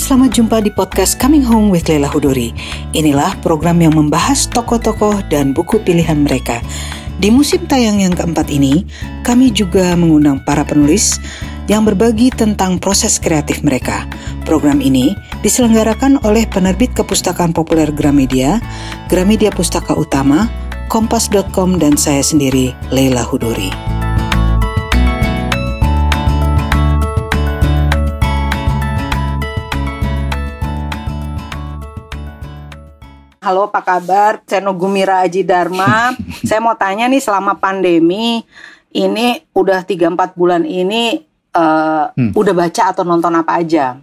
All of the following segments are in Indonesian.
selamat jumpa di podcast Coming Home with Leila Hudori. Inilah program yang membahas tokoh-tokoh dan buku pilihan mereka. Di musim tayang yang keempat ini, kami juga mengundang para penulis yang berbagi tentang proses kreatif mereka. Program ini diselenggarakan oleh penerbit kepustakaan populer Gramedia, Gramedia Pustaka Utama, Kompas.com dan saya sendiri, Leila Hudori. Halo, apa kabar? Saya Nugumira Aji Dharma. saya mau tanya nih selama pandemi ini udah 3-4 bulan ini uh, hmm. udah baca atau nonton apa aja?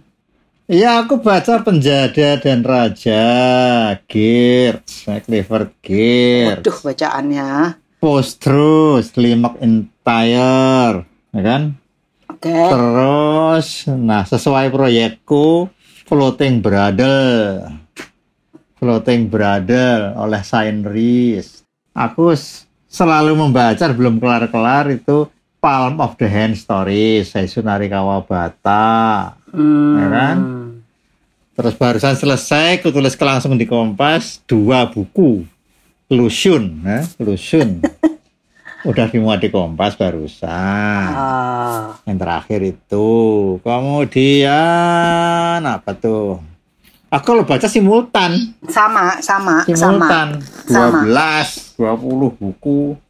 Iya, aku baca Penjada dan Raja, Gears, Clifford Gears. Waduh, bacaannya. Post Truth, Limak Entire, ya kan? Oke. Okay. Terus, nah sesuai proyekku, Floating Brother. Floating Brother oleh Sain Rees. Aku selalu membaca belum kelar-kelar itu Palm of the Hand Story, Saisunari Kawabata. Hmm. Ya kan? Terus barusan selesai, aku tulis langsung di Kompas dua buku. Lusun, ya, Lusun. Udah dimuat di Kompas barusan. Ah. Yang terakhir itu. Kemudian apa tuh? Aku kalau baca simultan. Sama, sama, simultan. Sama. 12, 20 buku.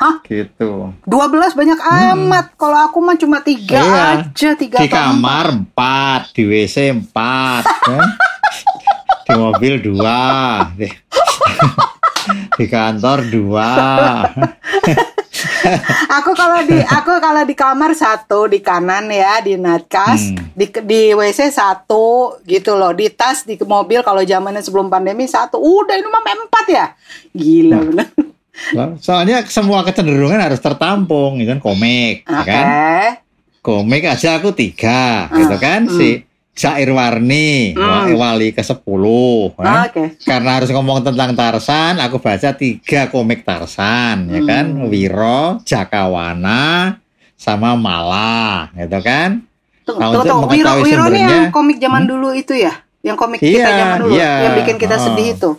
Hah? Gitu. 12 banyak hmm. amat. Kalau aku mah cuma tiga iya. aja, tiga Di kamar empat, di WC empat, ya. di mobil dua, di, di kantor dua. aku kalau di aku kalau di kamar satu di kanan ya di natkas hmm. di di WC satu gitu loh di tas di mobil kalau zamannya sebelum pandemi satu udah ini mah empat ya gila hmm. bener soalnya semua kecenderungan harus tertampung gitu kan komik okay. ya kan komik aja aku tiga uh, gitu kan hmm. si Syair Warni, hmm. wali ke-10. Ah, okay. Karena harus ngomong tentang Tarsan, aku baca tiga komik Tarsan, ya hmm. ya kan? Wiro, Jakawana, sama Mala, gitu kan? Tunggu, nah, tunggu, tunggu. Wiro, Wiro ini yang komik zaman hmm? dulu itu ya? Yang komik iya, kita zaman dulu, iya. yang bikin kita oh. sedih itu?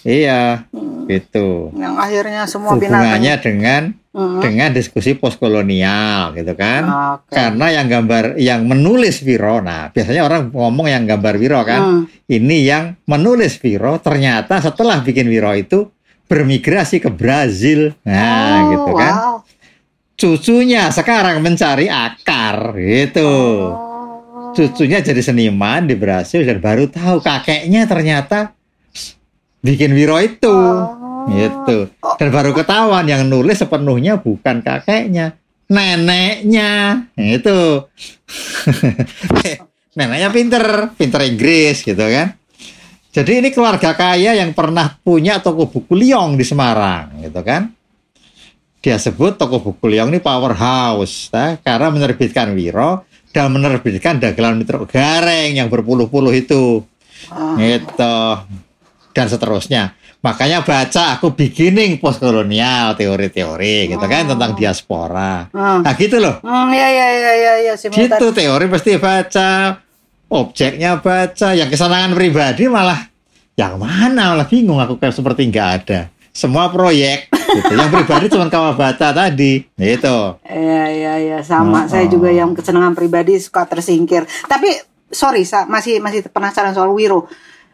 Iya, hmm. gitu. Yang akhirnya semua hubungannya binatang. dengan hmm. dengan diskusi postkolonial, gitu kan? Okay. Karena yang gambar, yang menulis Wiro, nah biasanya orang ngomong yang gambar Wiro kan, hmm. ini yang menulis Wiro ternyata setelah bikin Wiro itu bermigrasi ke Brazil, nah oh, gitu kan? Wow. Cucunya sekarang mencari akar, gitu. Oh. Cucunya jadi seniman di Brazil dan baru tahu kakeknya ternyata bikin Wiro itu. Oh. gitu. Dan baru ketahuan yang nulis sepenuhnya bukan kakeknya neneknya. Itu neneknya pinter pinter Inggris gitu kan. Jadi ini keluarga kaya yang pernah punya toko buku Liong di Semarang gitu kan. Dia sebut toko buku Liong ini powerhouse nah, karena menerbitkan Wiro dan menerbitkan dagelan Mitro Gareng yang berpuluh-puluh itu. Oh. gitu dan seterusnya. Makanya baca aku beginning postkolonial teori-teori gitu kan oh. tentang diaspora. Hmm. Nah gitu loh. Hmm, ya ya ya ya ya Gitu teori pasti baca, objeknya baca, yang kesenangan pribadi malah yang mana malah bingung aku kayak seperti nggak ada. Semua proyek gitu. yang pribadi cuma Kawabata tadi gitu. Iya iya iya sama. Oh. Saya juga yang kesenangan pribadi suka tersingkir. Tapi sorry, masih masih penasaran soal Wiro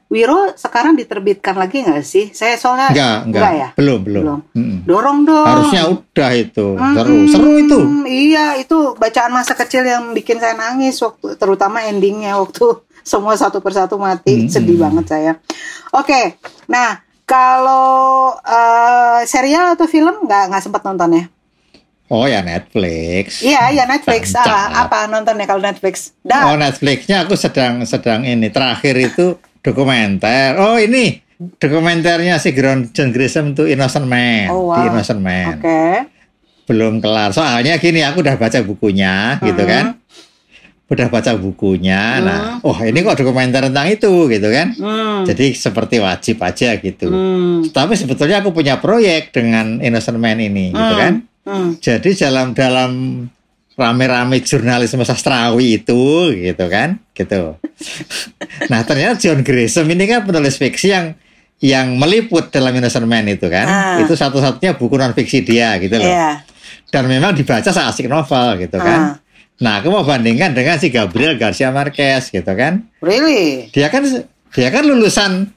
Wiro sekarang diterbitkan lagi nggak sih? Saya soalnya enggak, enggak, enggak ya. Belum, belum. belum. Dorong dong. Harusnya udah itu. Hmm, seru, seru itu. Iya, itu bacaan masa kecil yang bikin saya nangis waktu terutama endingnya waktu semua satu persatu mati. Hmm, Sedih banget saya. Oke. Nah, kalau uh, serial atau film nggak nggak sempat nonton ya? Oh ya Netflix. Iya ya Netflix. Ah, apa nontonnya kalau Netflix? Dah. Oh Netflixnya aku sedang sedang ini terakhir itu dokumenter. Oh ini dokumenternya si John Grisham itu Innocent Man oh, wow. di Innocent Man. Oke. Okay. Belum kelar. Soalnya gini aku udah baca bukunya gitu hmm. gitu kan. Udah baca bukunya. Hmm. Nah, oh ini kok dokumenter tentang itu gitu kan. Hmm. Jadi seperti wajib aja gitu. Hmm. Tapi sebetulnya aku punya proyek dengan Innocent Man ini gitu hmm. gitu kan. Hmm. Jadi dalam dalam rame-rame jurnalisme sastrawi itu gitu kan? Gitu. Nah ternyata John Grisham ini kan penulis fiksi yang yang meliput dalam Innocent Man itu kan? Ah. itu satu-satunya buku non fiksi dia gitu loh. Yeah. dan memang dibaca seasik novel gitu kan? Ah. nah aku mau bandingkan dengan si Gabriel Garcia Marquez gitu kan? Really? Dia kan dia kan lulusan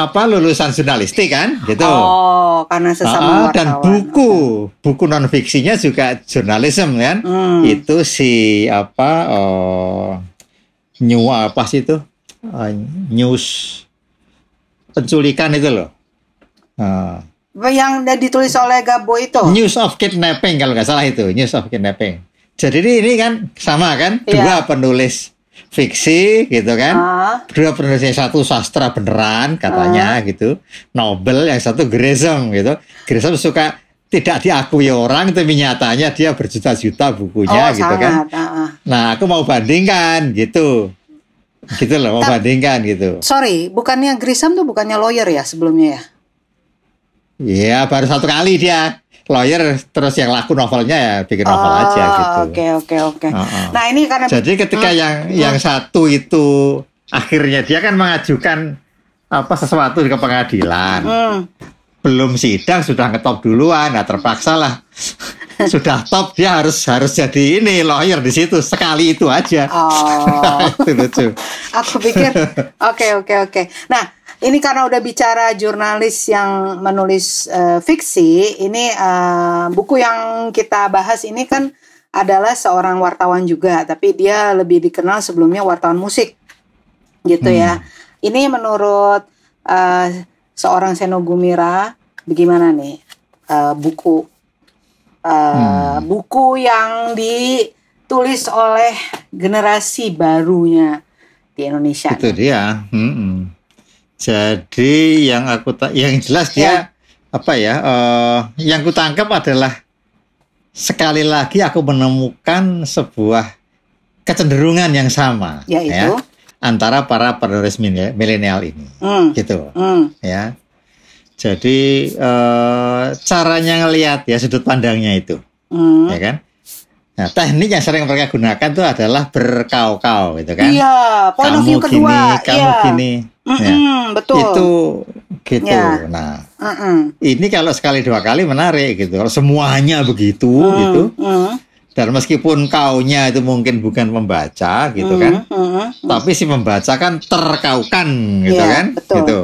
apa lulusan jurnalistik kan gitu. Oh, karena sesama uh, dan buku buku non fiksinya juga jurnalisme kan. Hmm. Itu si apa oh, new apa sih itu? Uh, news penculikan itu loh. Uh, yang ditulis oleh Gabo itu. News of kidnapping kalau nggak salah itu, news of kidnapping. Jadi ini kan sama kan, yeah. dua penulis fiksi gitu kan. Uh. Dua penulisnya satu sastra beneran katanya uh. gitu. Nobel yang satu Grisham gitu. Grisham suka tidak diakui orang tapi nyatanya dia berjuta-juta bukunya oh, gitu kan. sangat. kan. Uh. Nah, aku mau bandingkan gitu. Gitu loh, mau Ta bandingkan gitu. Sorry, bukannya Grisham tuh bukannya lawyer ya sebelumnya ya? Iya, baru satu kali dia lawyer terus yang laku novelnya ya bikin novel oh, aja gitu. Oke oke oke. Nah ini karena jadi ketika hmm, yang hmm. yang satu itu akhirnya dia kan mengajukan apa sesuatu ke pengadilan. Hmm. Belum sidang sudah ngetop duluan, nah terpaksa lah. sudah top dia harus harus jadi ini lawyer di situ sekali itu aja. Oh. itu lucu. Aku pikir oke oke oke. Nah ini karena udah bicara jurnalis yang menulis uh, fiksi, ini uh, buku yang kita bahas ini kan adalah seorang wartawan juga, tapi dia lebih dikenal sebelumnya wartawan musik, gitu ya. hmm. ya. Ini menurut uh, seorang Seno Gumira, bagaimana nih uh, buku uh, hmm. buku yang ditulis oleh generasi barunya di Indonesia? Itu dia. Hmm -hmm. Jadi yang aku tak, yang jelas dia ya. apa ya? Uh, yang kutangkap adalah sekali lagi aku menemukan sebuah kecenderungan yang sama, yaitu ya, antara para penulis milenial ini, mm. gitu, mm. ya. Jadi uh, caranya ngelihat ya sudut pandangnya itu, mm. ya kan? Nah, teknik yang sering mereka gunakan itu adalah berkau-kau gitu kan. Iya, point kamu of view kedua. Gini, kamu iya. gini. Mm -mm, ya. betul. Itu gitu. Ya. Nah, mm -mm. ini kalau sekali dua kali menarik gitu. Kalau semuanya begitu mm, gitu. Mm. Dan meskipun kaunya itu mungkin bukan membaca gitu mm, kan. Mm, mm. Tapi si membaca kan terkaukan gitu ya, kan. Betul. Gitu.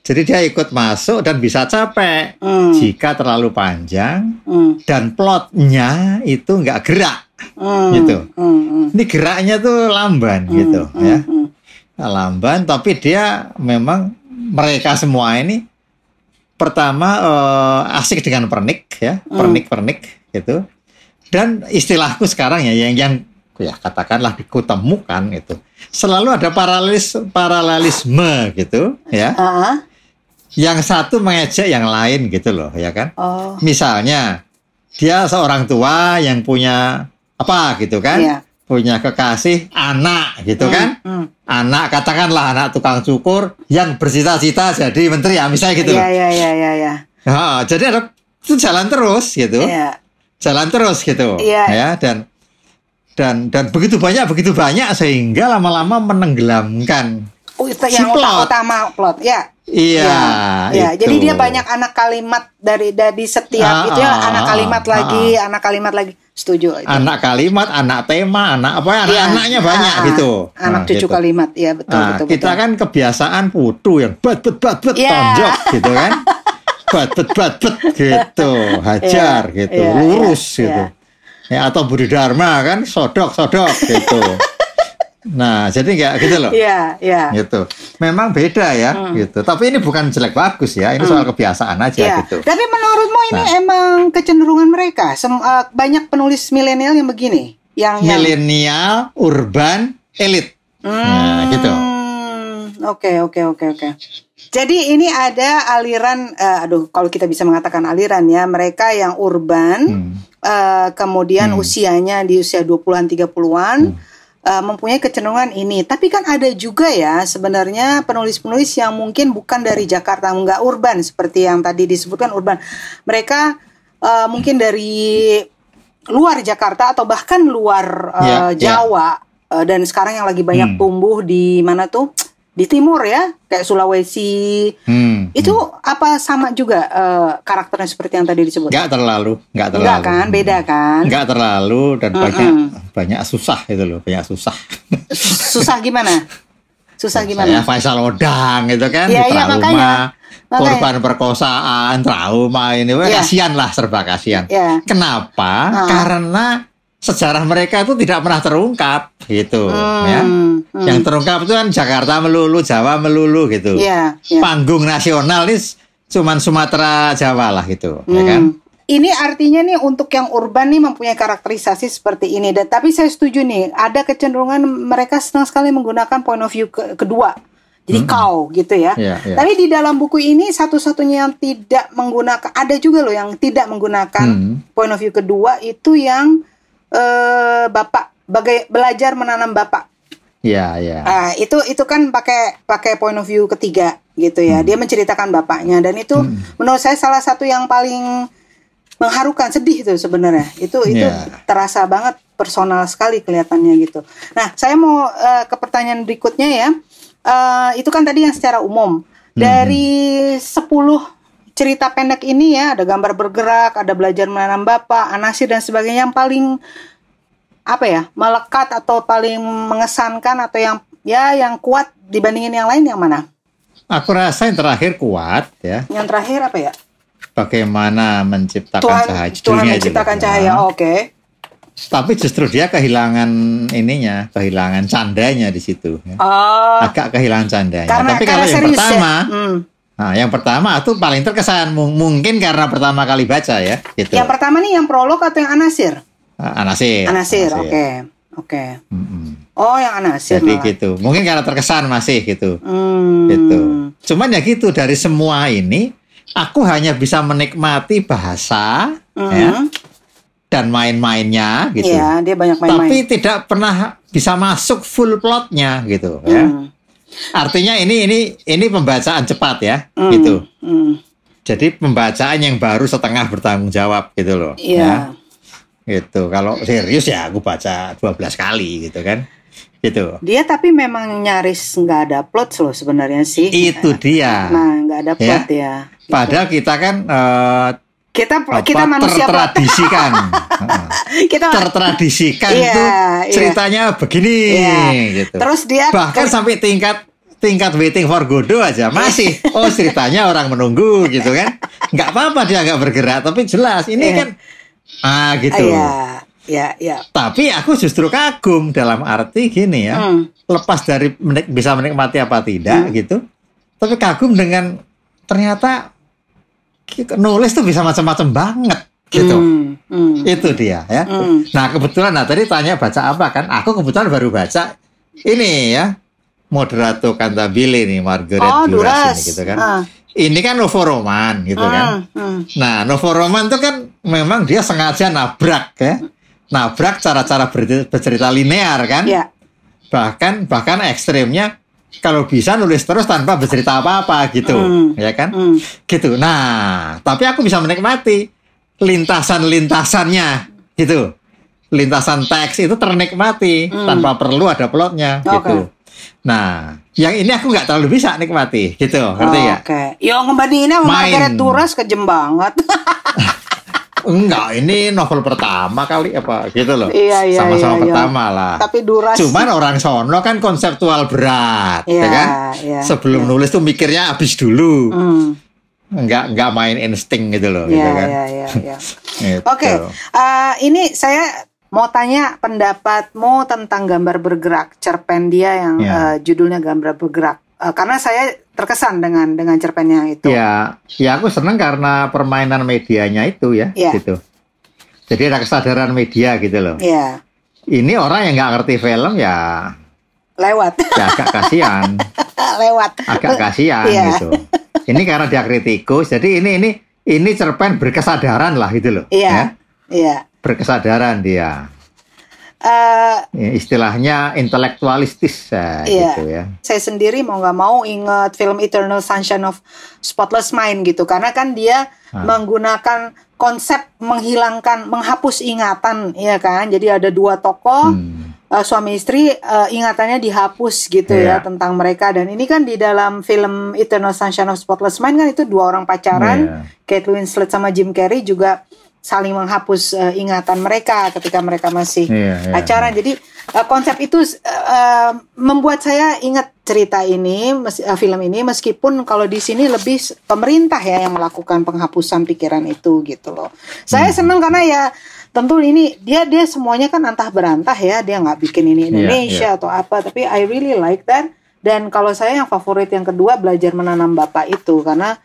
Jadi dia ikut masuk dan bisa capek mm. jika terlalu panjang mm. dan plotnya itu nggak gerak mm. gitu. Mm. Ini geraknya tuh lamban mm. gitu mm. ya, mm. lamban. Tapi dia memang mereka semua ini pertama uh, asik dengan pernik ya, mm. pernik-pernik gitu. Dan istilahku sekarang ya yang yang ya katakanlah dikutemukan itu selalu ada paralelis paralelisme gitu ya. Uh -huh yang satu mengejek yang lain gitu loh ya kan oh. misalnya dia seorang tua yang punya apa gitu kan yeah. punya kekasih anak gitu mm, kan mm. anak katakanlah anak tukang cukur yang bercita-cita jadi menteri ya misalnya gitu yeah, loh yeah, yeah, yeah, yeah. Nah, jadi ada itu jalan terus gitu yeah. jalan terus gitu yeah. ya dan dan dan begitu banyak begitu banyak sehingga lama-lama menenggelamkan yang si plot. utama plot ya Iya. Ya, ya. jadi dia banyak anak kalimat dari dari setiap ah, itu ya ah, anak kalimat ah, lagi, ah. anak kalimat lagi. Setuju. Itu. Anak kalimat, anak tema, anak apa? Anak ya, anaknya ah, banyak ah, gitu. Anak nah, cucu gitu. kalimat, ya betul nah, betul. Kita betul. kan kebiasaan putu yang bat bat bat bat yeah. tonjok gitu kan. bat bat bat bat gitu, hajar yeah, gitu, yeah, lurus yeah, gitu. Yeah. Ya atau Budi Dharma kan sodok sodok gitu. Nah, jadi kayak gitu loh. Iya, iya. Gitu. Memang beda ya, hmm. gitu. Tapi ini bukan jelek bagus ya, ini hmm. soal kebiasaan aja ya. gitu. Tapi menurutmu ini nah. emang kecenderungan mereka? Sem uh, banyak penulis milenial yang begini, yang milenial, urban, elit. Nah, hmm. Nah, gitu. Oke, oke, oke, oke. Jadi ini ada aliran, uh, aduh, kalau kita bisa mengatakan aliran ya, mereka yang urban, hmm. uh, kemudian hmm. usianya di usia 20-an, 30-an. Hmm uh, mempunyai kecenderungan ini. Tapi kan ada juga ya sebenarnya penulis-penulis yang mungkin bukan dari Jakarta, nggak urban seperti yang tadi disebutkan urban. Mereka uh, mungkin dari luar Jakarta atau bahkan luar uh, yeah, Jawa yeah. Uh, dan sekarang yang lagi banyak hmm. tumbuh di mana tuh di timur ya kayak Sulawesi hmm, itu hmm. apa sama juga uh, karakternya seperti yang tadi disebut? Nggak terlalu nggak terlalu. nggak kan? Beda kan? Nggak terlalu dan mm -mm. banyak banyak susah itu loh banyak susah. Susah gimana? Susah gimana? Ya Faisal Odang gitu kan ya, ya, makanya, korban perkosaan trauma ini. Ya. kasihan lah serba kasihan. Ya. kenapa? Uh. karena sejarah mereka itu tidak pernah terungkap gitu hmm, ya. Hmm. Yang terungkap itu kan Jakarta melulu, Jawa melulu gitu. Yeah, yeah. Panggung nasional ini cuman Sumatera Jawa lah gitu, ya hmm. ya kan? Ini artinya nih untuk yang urban nih mempunyai karakterisasi seperti ini dan tapi saya setuju nih ada kecenderungan mereka senang sekali menggunakan point of view ke kedua. Jadi hmm. kau gitu ya. Yeah, yeah. Tapi di dalam buku ini satu-satunya yang tidak menggunakan ada juga loh yang tidak menggunakan hmm. point of view kedua itu yang uh, bapak bagai belajar menanam bapak. Iya, iya. Uh, itu itu kan pakai pakai point of view ketiga gitu ya. Hmm. Dia menceritakan bapaknya dan itu hmm. menurut saya salah satu yang paling mengharukan, sedih itu sebenarnya. Itu itu yeah. terasa banget personal sekali kelihatannya gitu. Nah, saya mau uh, ke pertanyaan berikutnya ya. Uh, itu kan tadi yang secara umum. Hmm. Dari 10 cerita pendek ini ya ada gambar bergerak, ada belajar menanam bapak, anasir dan sebagainya yang paling apa ya melekat atau paling mengesankan atau yang ya yang kuat dibandingin yang lain yang mana? Aku rasa yang terakhir kuat ya. Yang terakhir apa ya? Bagaimana menciptakan Tuhan, cahaya Tuhan menciptakan juga. cahaya, oke. Okay. Tapi justru dia kehilangan ininya, kehilangan candanya di situ. Ya. Oh. Agak kehilangan candanya. Karena, Tapi kalau yang pertama, ya? hmm Nah, yang pertama itu paling terkesan mungkin karena pertama kali baca ya. Gitu. Yang pertama nih yang prolog atau yang anasir? Ah, anasir. Anasir, oke, oke. Okay. Mm -hmm. Oh, yang anasir. Jadi malah. gitu. Mungkin karena terkesan masih gitu. Mm. Gitu. Cuman ya gitu dari semua ini, aku hanya bisa menikmati bahasa, mm. ya, dan main-mainnya gitu. Iya, dia banyak main-main. Tapi tidak pernah bisa masuk full plotnya gitu, mm. ya. Artinya ini ini ini pembacaan cepat ya, mm, gitu. Mm. Jadi pembacaan yang baru setengah bertanggung jawab gitu loh. Iya. Ya. Gitu. Kalau serius ya aku baca 12 kali gitu kan. Gitu. Dia tapi memang nyaris nggak ada plot loh sebenarnya sih. Itu dia. Nah, nggak ada plot ya. ya. Gitu. Padahal kita kan uh, kita apa, kita manusia tertradisikan kita tertradisikan iya, tuh iya. ceritanya iya. begini iya. gitu terus dia bahkan ke... sampai tingkat tingkat waiting for Godot aja masih oh ceritanya orang menunggu gitu kan nggak apa-apa dia nggak bergerak tapi jelas ini iya. kan ah gitu iya. Ya, ya. Tapi aku justru kagum dalam arti gini ya, hmm. lepas dari menik bisa menikmati apa tidak hmm. gitu, tapi kagum dengan ternyata nulis tuh bisa macam-macam banget gitu. Hmm, hmm. Itu dia ya. Hmm. Nah, kebetulan nah tadi tanya baca apa kan? Aku kebetulan baru baca ini ya. Moderato Cantabile nih Margaret oh, Duras, ini gitu kan. Uh. Ini kan novo roman gitu uh, kan. Uh. Nah, novo roman itu kan memang dia sengaja nabrak ya. Nabrak cara-cara bercerita linear kan. Yeah. Bahkan bahkan ekstrimnya kalau bisa nulis terus tanpa bercerita apa-apa gitu, mm. ya kan? Mm. Gitu. Nah, tapi aku bisa menikmati lintasan-lintasannya gitu. Lintasan teks itu ternikmati mm. tanpa perlu ada plotnya okay. gitu. Nah, yang ini aku nggak terlalu bisa nikmati gitu, ngerti oh, ya? Oke. Okay. Ya ngebandinginnya sama Margaret Duras kejem banget. Enggak, ini novel pertama kali apa gitu loh. Iya, iya, Sama-sama iya, pertama iya. lah. Tapi durasi. Cuman orang sono kan konseptual berat, iya, ya kan? Iya, Sebelum iya. nulis tuh mikirnya habis dulu. Mm. Enggak enggak main insting gitu loh, iya, gitu kan. Iya, iya, iya. gitu. Oke, okay. uh, eh, ini saya mau tanya pendapatmu tentang gambar bergerak cerpen dia yang yeah. uh, judulnya gambar bergerak. Uh, karena saya terkesan dengan dengan cerpennya itu. Ya, ya aku seneng karena permainan medianya itu ya, ya. gitu. Jadi ada kesadaran media gitu loh. Iya. Ini orang yang nggak ngerti film ya lewat. Ya agak kasihan. lewat. Agak kasihan ya. gitu. Ini karena dia kritikus, jadi ini ini ini cerpen berkesadaran lah gitu loh. Iya. Ya? Iya. Berkesadaran dia uh, istilahnya intelektualistis ya, iya. gitu ya. Saya sendiri mau nggak mau ingat film Eternal Sunshine of Spotless Mind gitu karena kan dia hmm. menggunakan konsep menghilangkan menghapus ingatan ya kan jadi ada dua tokoh hmm. uh, suami istri uh, ingatannya dihapus gitu yeah. ya tentang mereka dan ini kan di dalam film Eternal Sunshine of Spotless Mind kan itu dua orang pacaran yeah. Kate Winslet sama Jim Carrey juga saling menghapus uh, ingatan mereka ketika mereka masih yeah, yeah, pacaran. Yeah. Jadi uh, konsep itu uh, membuat saya ingat cerita ini, mes, uh, film ini meskipun kalau di sini lebih pemerintah ya yang melakukan penghapusan pikiran itu gitu loh. Saya hmm. senang karena ya tentu ini dia dia semuanya kan antah berantah ya, dia nggak bikin ini iya, Indonesia yeah, yeah. atau apa, tapi I really like that. Dan kalau saya yang favorit yang kedua belajar menanam bapak itu karena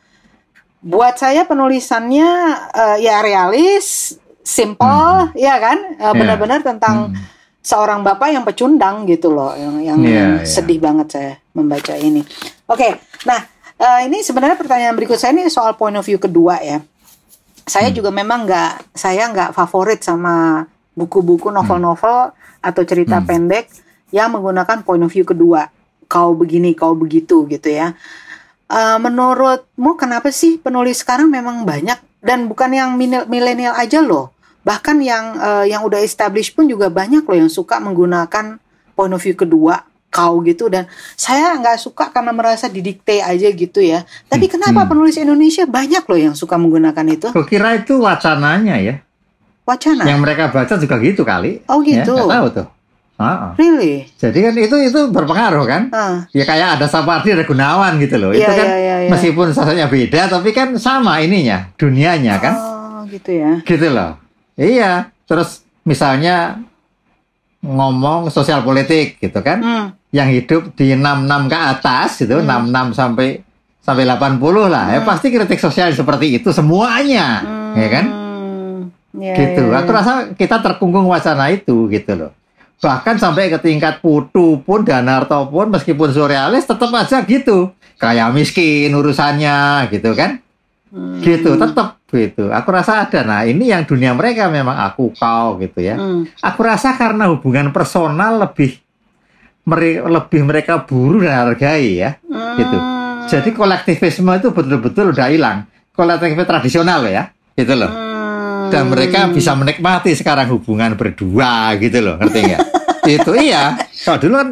buat saya penulisannya uh, ya realis, simple, hmm. ya kan, uh, benar-benar tentang hmm. seorang bapak yang pecundang gitu loh, yang yang yeah, yeah. sedih banget saya membaca ini. Oke, okay, nah uh, ini sebenarnya pertanyaan berikut saya ini soal point of view kedua ya. Saya hmm. juga memang nggak, saya nggak favorit sama buku-buku novel-novel hmm. atau cerita hmm. pendek yang menggunakan point of view kedua. Kau begini, kau begitu gitu ya Uh, menurutmu kenapa sih penulis sekarang memang banyak dan bukan yang milenial aja loh, bahkan yang uh, yang udah established pun juga banyak loh yang suka menggunakan point of view kedua kau gitu dan saya nggak suka karena merasa didikte aja gitu ya. Tapi hmm, kenapa hmm. penulis Indonesia banyak loh yang suka menggunakan itu? Kira itu wacananya ya. Wacana. Yang mereka baca juga gitu kali. Oh gitu. Ya, tahu tuh. Uh, really? Jadi kan itu itu berpengaruh kan? Uh. Ya kayak ada Sapardi ada Gunawan gitu loh. Yeah, itu kan yeah, yeah, yeah. meskipun sasanya beda tapi kan sama ininya, dunianya kan? Oh, gitu ya. Gitu loh. Iya. Terus misalnya ngomong sosial politik gitu kan. Hmm. Yang hidup di 66 ke atas gitu, hmm. 66 sampai sampai 80 lah. Ya hmm. Ya pasti kritik sosial seperti itu semuanya, hmm. ya kan? Yeah, gitu. Yeah, yeah. Aku rasa kita terkungkung wacana itu gitu loh bahkan sampai ke tingkat putu pun Danarto pun meskipun surrealis tetap aja gitu. Kayak miskin urusannya gitu kan? Hmm. gitu tetap gitu. Aku rasa ada. Nah ini yang dunia mereka memang aku kau gitu ya. Hmm. aku rasa karena hubungan personal lebih mere lebih mereka buru dan hargai ya hmm. gitu jadi kolektivisme itu betul-betul udah hilang. Kolektivisme tradisional ya gitu loh. Hmm dan mereka bisa menikmati sekarang hubungan berdua gitu loh ngerti nggak itu iya kalau dulu kan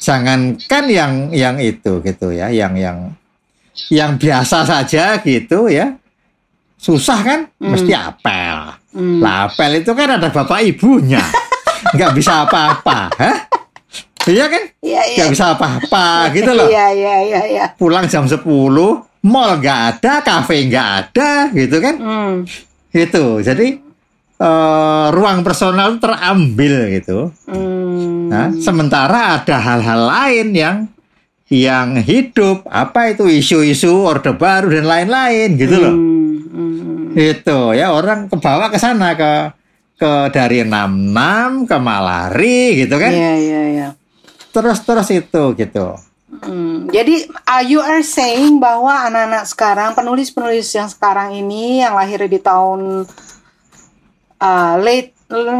jangankan yang yang itu gitu ya yang yang yang biasa saja gitu ya susah kan hmm. mesti apel hmm. lah apel itu kan ada bapak ibunya nggak bisa apa-apa Hah? Iya kan? Iya, iya. Gak bisa apa-apa gitu loh. Iya, iya, iya, iya. Pulang jam 10, mall nggak ada, kafe nggak ada, gitu kan? Hmm. Itu. Jadi uh, ruang personal terambil gitu. Hmm. Nah, sementara ada hal-hal lain yang yang hidup apa itu isu-isu orde baru dan lain-lain gitu loh. Hmm. Hmm. Itu ya orang kebawa ke sana ke ke dari 66 ke Malari gitu kan. Iya iya iya. Terus terus itu gitu. Hmm, jadi uh, you are saying bahwa anak-anak sekarang penulis-penulis yang sekarang ini yang lahir di tahun uh, late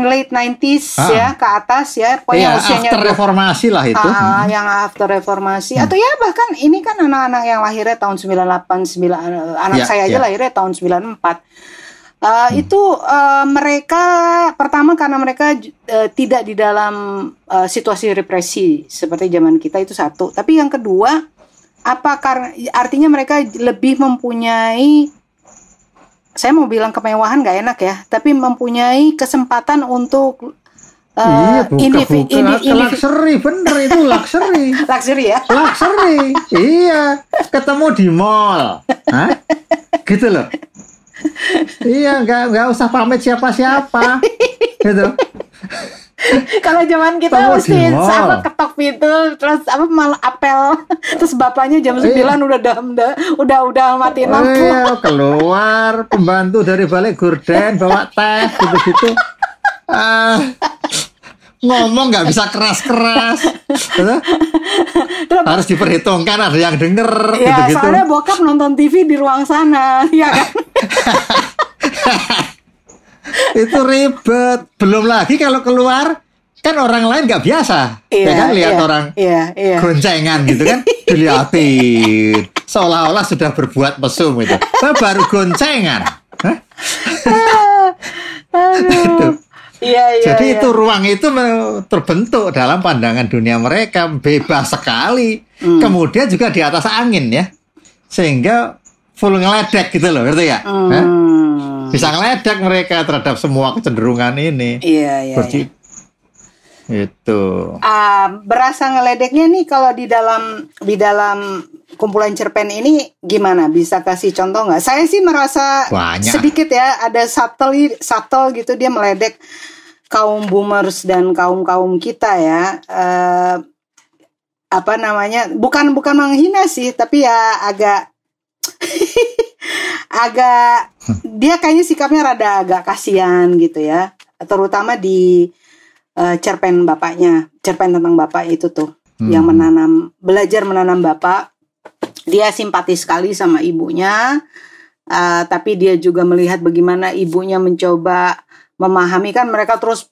late 90s ah. ya ke atas ya pokoknya ya, usianya after reformasi lah itu uh, hmm. yang after reformasi hmm. atau ya bahkan ini kan anak-anak yang lahirnya tahun 98 9 anak ya, saya aja ya. lahirnya tahun 94 Uh, hmm. Itu uh, mereka pertama karena mereka uh, tidak di dalam uh, situasi represi seperti zaman kita itu satu. Tapi yang kedua, apa karena artinya mereka lebih mempunyai saya mau bilang kemewahan gak enak ya, tapi mempunyai kesempatan untuk Uh, iya, buka, indivi, buka. Indivi, luxury, bener itu luxury. luxury ya? Luxury, iya. Ketemu di mall, Hah? gitu loh iya, nggak nggak usah pamit siapa-siapa. gitu. Kalau zaman kita Temu mesti apa ketok pintu terus apa malah apel terus bapaknya jam iya. 9 udah dam udah udah mati lampu. Iya, keluar pembantu dari balik gorden bawa teh gitu-gitu. Ah, ngomong nggak bisa keras-keras. Harus diperhitungkan ada yang denger ya, gitu-gitu. soalnya bokap nonton TV di ruang sana ya kan? Itu ribet. Belum lagi kalau keluar kan orang lain nggak biasa. Ya iya, ya kan? Lihat iya, orang iya, iya. goncengan gitu kan? Dilihatin seolah-olah sudah berbuat mesum itu baru goncengan. Hah? Aduh. Iya, iya, Jadi iya. itu ruang itu terbentuk dalam pandangan dunia mereka bebas sekali. Hmm. Kemudian juga di atas angin ya, sehingga full ngeledek gitu loh, ngerti ya? Hmm. Bisa ngeledek mereka terhadap semua kecenderungan ini. Iya, iya. Berci iya. Itu. Uh, berasa ngeledeknya nih kalau di dalam di dalam kumpulan cerpen ini gimana? Bisa kasih contoh nggak? Saya sih merasa Banyak. sedikit ya ada subtle subtle gitu dia meledek kaum boomers dan kaum kaum kita ya. Uh, apa namanya? Bukan bukan menghina sih, tapi ya agak agak dia kayaknya sikapnya rada agak kasihan gitu ya terutama di uh, cerpen bapaknya, cerpen tentang bapak itu tuh hmm. yang menanam belajar menanam bapak. Dia simpati sekali sama ibunya, uh, tapi dia juga melihat bagaimana ibunya mencoba memahami kan mereka terus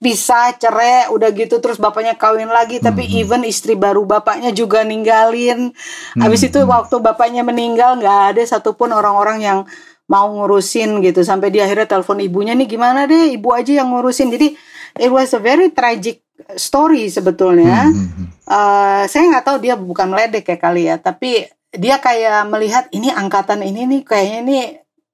bisa cerai udah gitu terus bapaknya kawin lagi tapi hmm. even istri baru bapaknya juga ninggalin hmm. habis itu waktu bapaknya meninggal nggak ada satupun orang-orang yang mau ngurusin gitu sampai di akhirnya telepon ibunya nih gimana deh ibu aja yang ngurusin jadi it was a very tragic story sebetulnya. Hmm. Uh, saya nggak tahu dia bukan meledek ya kali ya, tapi dia kayak melihat ini angkatan ini nih kayaknya ini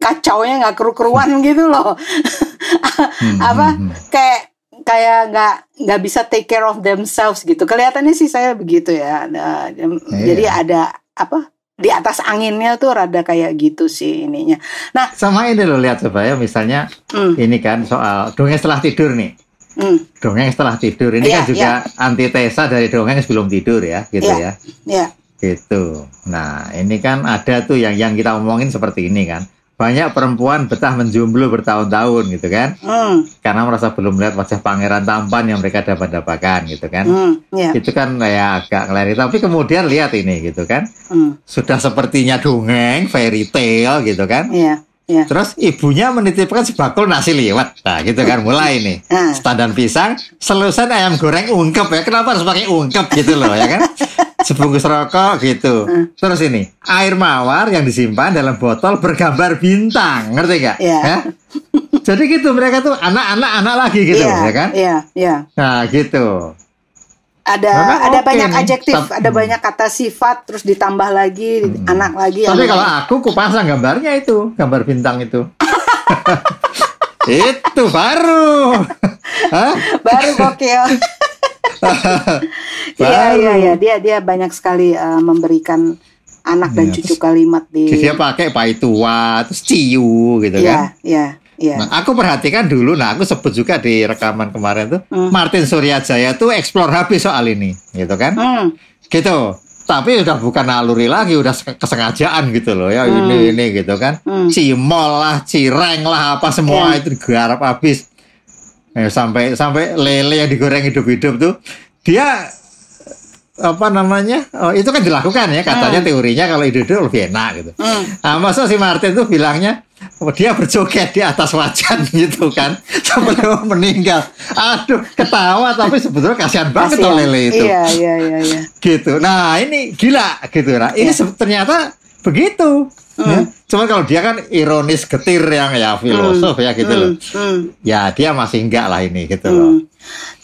kacaunya nggak keru-keruan gitu loh. hmm. Apa hmm, hmm. kayak kayak nggak nggak bisa take care of themselves gitu. Kelihatannya sih saya begitu ya. Nah, yeah. Jadi ada apa di atas anginnya tuh rada kayak gitu sih ininya. Nah, sama ini loh lihat coba ya misalnya hmm. ini kan soal dongeng setelah tidur nih. Hmm. Dongeng setelah tidur ini yeah, kan juga yeah. antitesa dari dongeng sebelum tidur ya, gitu yeah, ya. Yeah. Gitu. Nah, ini kan ada tuh yang yang kita omongin seperti ini kan. Banyak perempuan betah menjomblo bertahun-tahun gitu kan. Mm. Karena merasa belum melihat wajah pangeran tampan yang mereka dapat dapatkan gitu kan. Mm, yeah. Itu kan kayak agak ngeleri. Tapi kemudian lihat ini gitu kan. Mm. Sudah sepertinya dongeng, fairy tale gitu kan. Yeah Ya. Terus ibunya menitipkan sebakul nasi liwet. Nah, gitu kan mulai nih. Nah. Standar pisang, selusan ayam goreng ungkep ya. Kenapa harus pakai ungkep gitu loh ya kan? Sebungkus rokok gitu. Nah. Terus ini, air mawar yang disimpan dalam botol bergambar bintang. Ngerti gak? Ya. ya? Jadi gitu mereka tuh anak-anak anak lagi gitu ya, ya kan? Iya, iya. Nah, gitu ada Karena ada okay banyak nih. adjektif, Tapi, ada banyak kata sifat, terus ditambah lagi hmm. anak lagi. Tapi kalau aku ku pasang gambarnya itu, gambar bintang itu. itu baru. baru gokil. Iya iya iya dia dia banyak sekali uh, memberikan anak ya, dan cucu kalimat di. Dia pakai pai tua, terus ciu gitu ya, kan. Iya iya. Yeah. Nah, aku perhatikan dulu, nah aku sebut juga di rekaman kemarin tuh, mm. Martin Suryajaya tuh explore habis soal ini, gitu kan? Mm. Gitu. Tapi udah bukan naluri lagi, udah kesengajaan gitu loh ya, mm. ini ini gitu kan. Mm. Cimol lah, cireng lah, apa semua yeah. itu digarap habis. Eh, sampai sampai lele yang digoreng hidup-hidup tuh, dia apa namanya oh, itu kan dilakukan ya katanya hmm. teorinya kalau hidup-hidup lebih enak gitu. Hmm. Nah, masa si Martin tuh bilangnya oh, dia berjoget di atas wajan gitu kan sebelum meninggal. Aduh ketawa tapi sebetulnya kasihan banget oleh lele itu. Iya iya iya. iya. Gitu. Nah ini gila gitu lah. Ini iya. ternyata begitu. Hmm. Ya. Cuma kalau dia kan ironis getir yang ya filosof hmm. ya gitu hmm. loh. Hmm. Ya dia masih enggak lah ini gitu hmm. loh.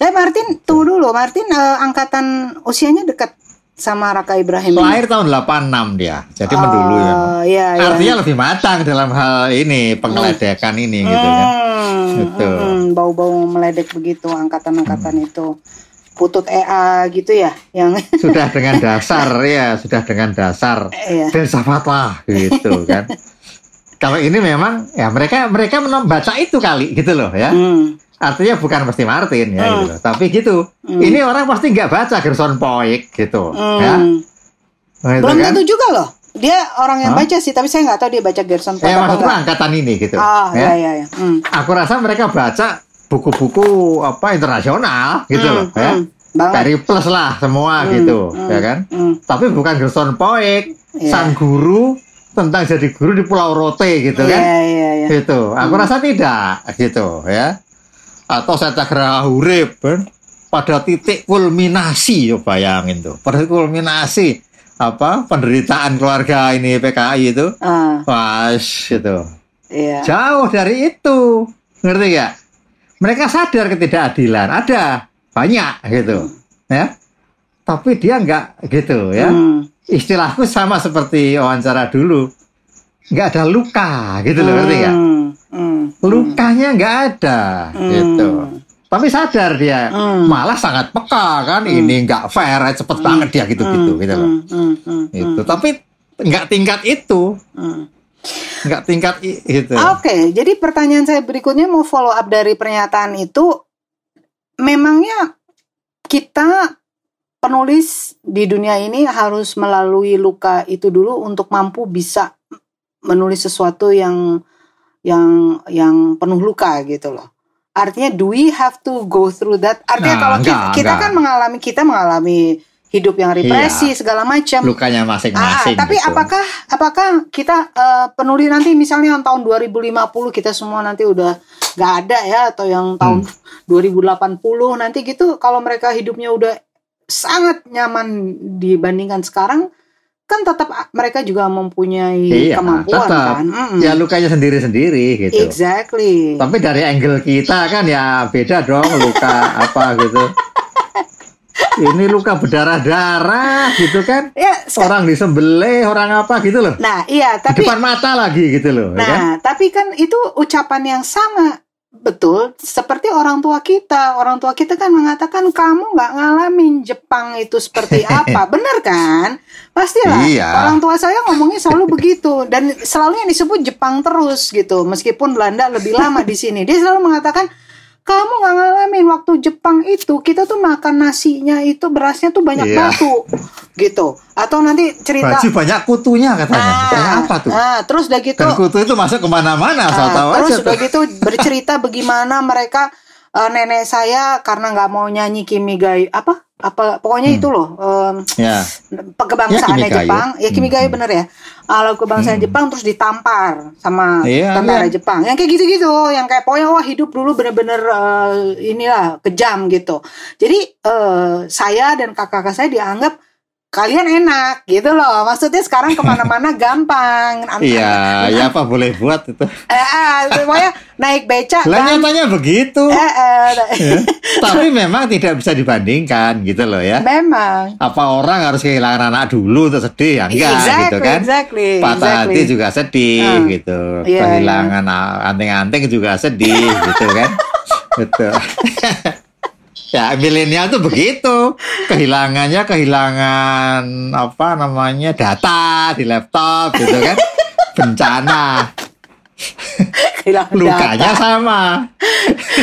Tapi Martin tunggu dulu. Martin uh, angkatan usianya dekat sama Raka Ibrahim. Lahir tahun 86 dia. Jadi oh, mendulu ya. Iya, iya. Artinya lebih matang dalam hal ini pengeledekan hmm. ini gitu kan. Hmm. Gitu. Hmm, bau-bau meledek begitu angkatan-angkatan hmm. itu putut EA gitu ya yang sudah dengan dasar ya sudah dengan dasar iya. filsafat lah gitu kan kalau ini memang ya mereka mereka membaca itu kali gitu loh ya hmm. artinya bukan pasti Martin ya hmm. gitu tapi gitu hmm. ini orang pasti nggak baca Gerson Poik gitu hmm. ya nah, belum kan? tentu juga loh dia orang yang huh? baca sih, tapi saya nggak tahu dia baca Gerson Poik. Ya maksudnya angkatan ini gitu. Oh, ya, ya, ya. Hmm. Aku rasa mereka baca buku-buku apa internasional gitu hmm, loh ya. Hmm, Dari plus lah semua hmm, gitu hmm, ya kan. Hmm. Tapi bukan Gerson Poik, yeah. sang guru tentang jadi guru di Pulau Rote gitu yeah, kan. Yeah, yeah. Gitu. Aku hmm. rasa tidak gitu ya. Atau saya Satyagraha Hurip kan? pada titik kulminasi yo bayangin tuh. Pada kulminasi apa penderitaan keluarga ini PKI itu. Uh. Pas gitu yeah. jauh dari itu ngerti ya mereka sadar ketidakadilan ada banyak gitu hmm. ya tapi dia nggak gitu ya hmm. istilahku sama seperti wawancara dulu nggak ada luka gitu loh ngerti ya hmm. hmm. lukanya nggak ada hmm. gitu tapi sadar dia hmm. malah sangat peka kan hmm. ini nggak fair cepet hmm. banget dia gitu gitu gitu loh hmm. Hmm. itu tapi nggak tingkat itu hmm. Nggak tingkat itu oke okay, jadi pertanyaan saya berikutnya mau follow up dari pernyataan itu memangnya kita penulis di dunia ini harus melalui luka itu dulu untuk mampu bisa menulis sesuatu yang yang yang penuh luka gitu loh? Artinya do we have to go through that? Artinya nah, kalau enggak, kita, kita kan mengalami kita mengalami hidup yang represi iya. segala macam. Lukanya masing-masing. Ah, tapi gitu. apakah apakah kita uh, penulis nanti misalnya tahun 2050 kita semua nanti udah nggak ada ya atau yang tahun hmm. 2080 nanti gitu kalau mereka hidupnya udah sangat nyaman dibandingkan sekarang kan tetap mereka juga mempunyai iya, kemampuan tetap. kan. Mm. Ya lukanya sendiri-sendiri gitu. Exactly. Tapi dari angle kita kan ya beda dong luka apa gitu. Ini luka berdarah-darah gitu kan. Ya, orang disembelih, orang apa gitu loh. Nah, iya, tapi di depan mata lagi gitu loh. Ya nah, ya kan? tapi kan itu ucapan yang sama Betul, seperti orang tua kita. Orang tua kita kan mengatakan kamu nggak ngalamin Jepang itu seperti apa, benar kan? Pastilah. Iya. Orang tua saya ngomongnya selalu begitu dan selalu yang disebut Jepang terus gitu. Meskipun Belanda lebih lama di sini, dia selalu mengatakan kamu nggak ngalamin waktu Jepang itu kita tuh makan nasinya itu berasnya tuh banyak yeah. batu gitu atau nanti cerita Baju banyak kutunya katanya nah, apa tuh nah, terus udah gitu Dan kutu itu masuk ke mana-mana nah, tahu terus aja udah tuh. gitu bercerita bagaimana mereka uh, nenek saya karena nggak mau nyanyi Kimigai apa apa pokoknya hmm. itu loh um, ya. kebangsaan ya, Jepang ya Kimigai hmm. bener ya kalau kebangsaan hmm. Jepang terus ditampar sama ya, tentara ya. Jepang yang kayak gitu-gitu yang kayak pokoknya wah hidup dulu bener-bener uh, inilah kejam gitu jadi uh, saya dan kakak-kakak saya dianggap kalian enak gitu loh. Maksudnya sekarang ke mana-mana gampang iya ya apa boleh buat itu? Eh, eh pokoknya naik beca lah nyatanya begitu. Eh, eh, ya. tapi memang tidak bisa dibandingkan gitu loh ya. Memang. Apa orang harus kehilangan anak dulu untuk sedih? Ya enggak exactly, gitu kan? exactly, patah exactly. hati juga sedih uh, gitu. Yeah, kehilangan yeah. anting-anting juga sedih gitu kan? Betul Ya milenial tuh begitu. Kehilangannya kehilangan apa namanya data di laptop gitu kan. Bencana. Kehilangan lukanya data. sama.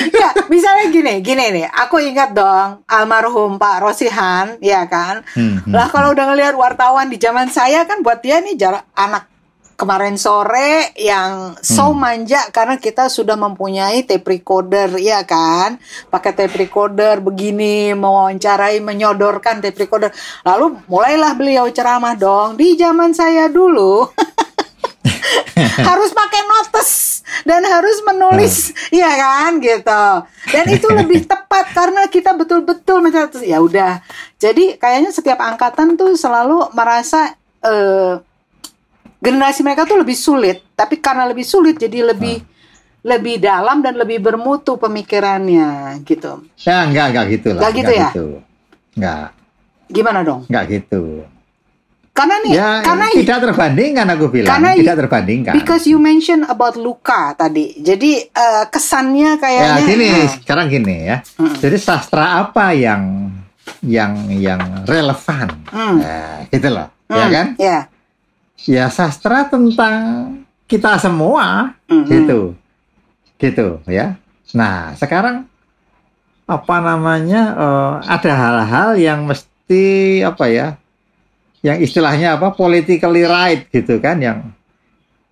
Ya misalnya gini gini nih. Aku ingat dong almarhum Pak Rosihan ya kan? Hmm, hmm, lah kalau udah ngelihat wartawan di zaman saya kan buat dia nih jarak anak kemarin sore yang so hmm. manja karena kita sudah mempunyai tape recorder ya kan? Pakai tape recorder begini mewawancarai menyodorkan tape recorder. Lalu mulailah beliau ceramah dong. Di zaman saya dulu harus pakai notes dan harus menulis. Hmm. ya kan? Gitu. Dan itu lebih tepat karena kita betul-betul mencatat ya udah. Jadi kayaknya setiap angkatan tuh selalu merasa uh, generasi mereka tuh lebih sulit tapi karena lebih sulit jadi lebih hmm. lebih dalam dan lebih bermutu pemikirannya gitu ya enggak enggak gitu lah enggak gitu ya gitu. enggak gimana dong enggak gitu karena nih ya, karena tidak terbandingkan aku bilang karena tidak terbandingkan because you mention about luka tadi jadi uh, kesannya kayaknya ya gini nah. sekarang gini ya hmm. jadi sastra apa yang yang yang relevan hmm. nah, gitu loh ya hmm. ya kan ya ya sastra tentang kita semua mm-hmm. gitu gitu ya nah sekarang apa namanya uh, ada hal-hal yang mesti apa ya yang istilahnya apa politically right gitu kan yang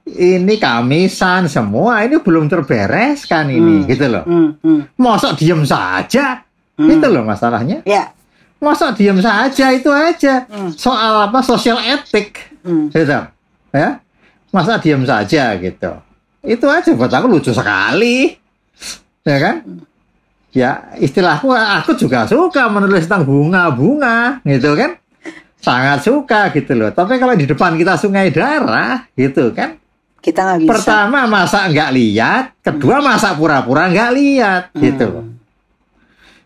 ini kamisan semua ini belum terberes kan ini mm. gitu loh mm. Mm. masa diem saja mm. itu loh masalahnya yeah. masa diem saja itu aja mm. soal apa sosial etik hmm. gitu ya masa diam saja gitu itu aja buat aku lucu sekali ya kan ya istilahku aku juga suka menulis tentang bunga-bunga gitu kan sangat suka gitu loh tapi kalau di depan kita sungai darah gitu kan kita nggak bisa. Pertama masa nggak lihat, kedua masa pura-pura nggak lihat, hmm. gitu.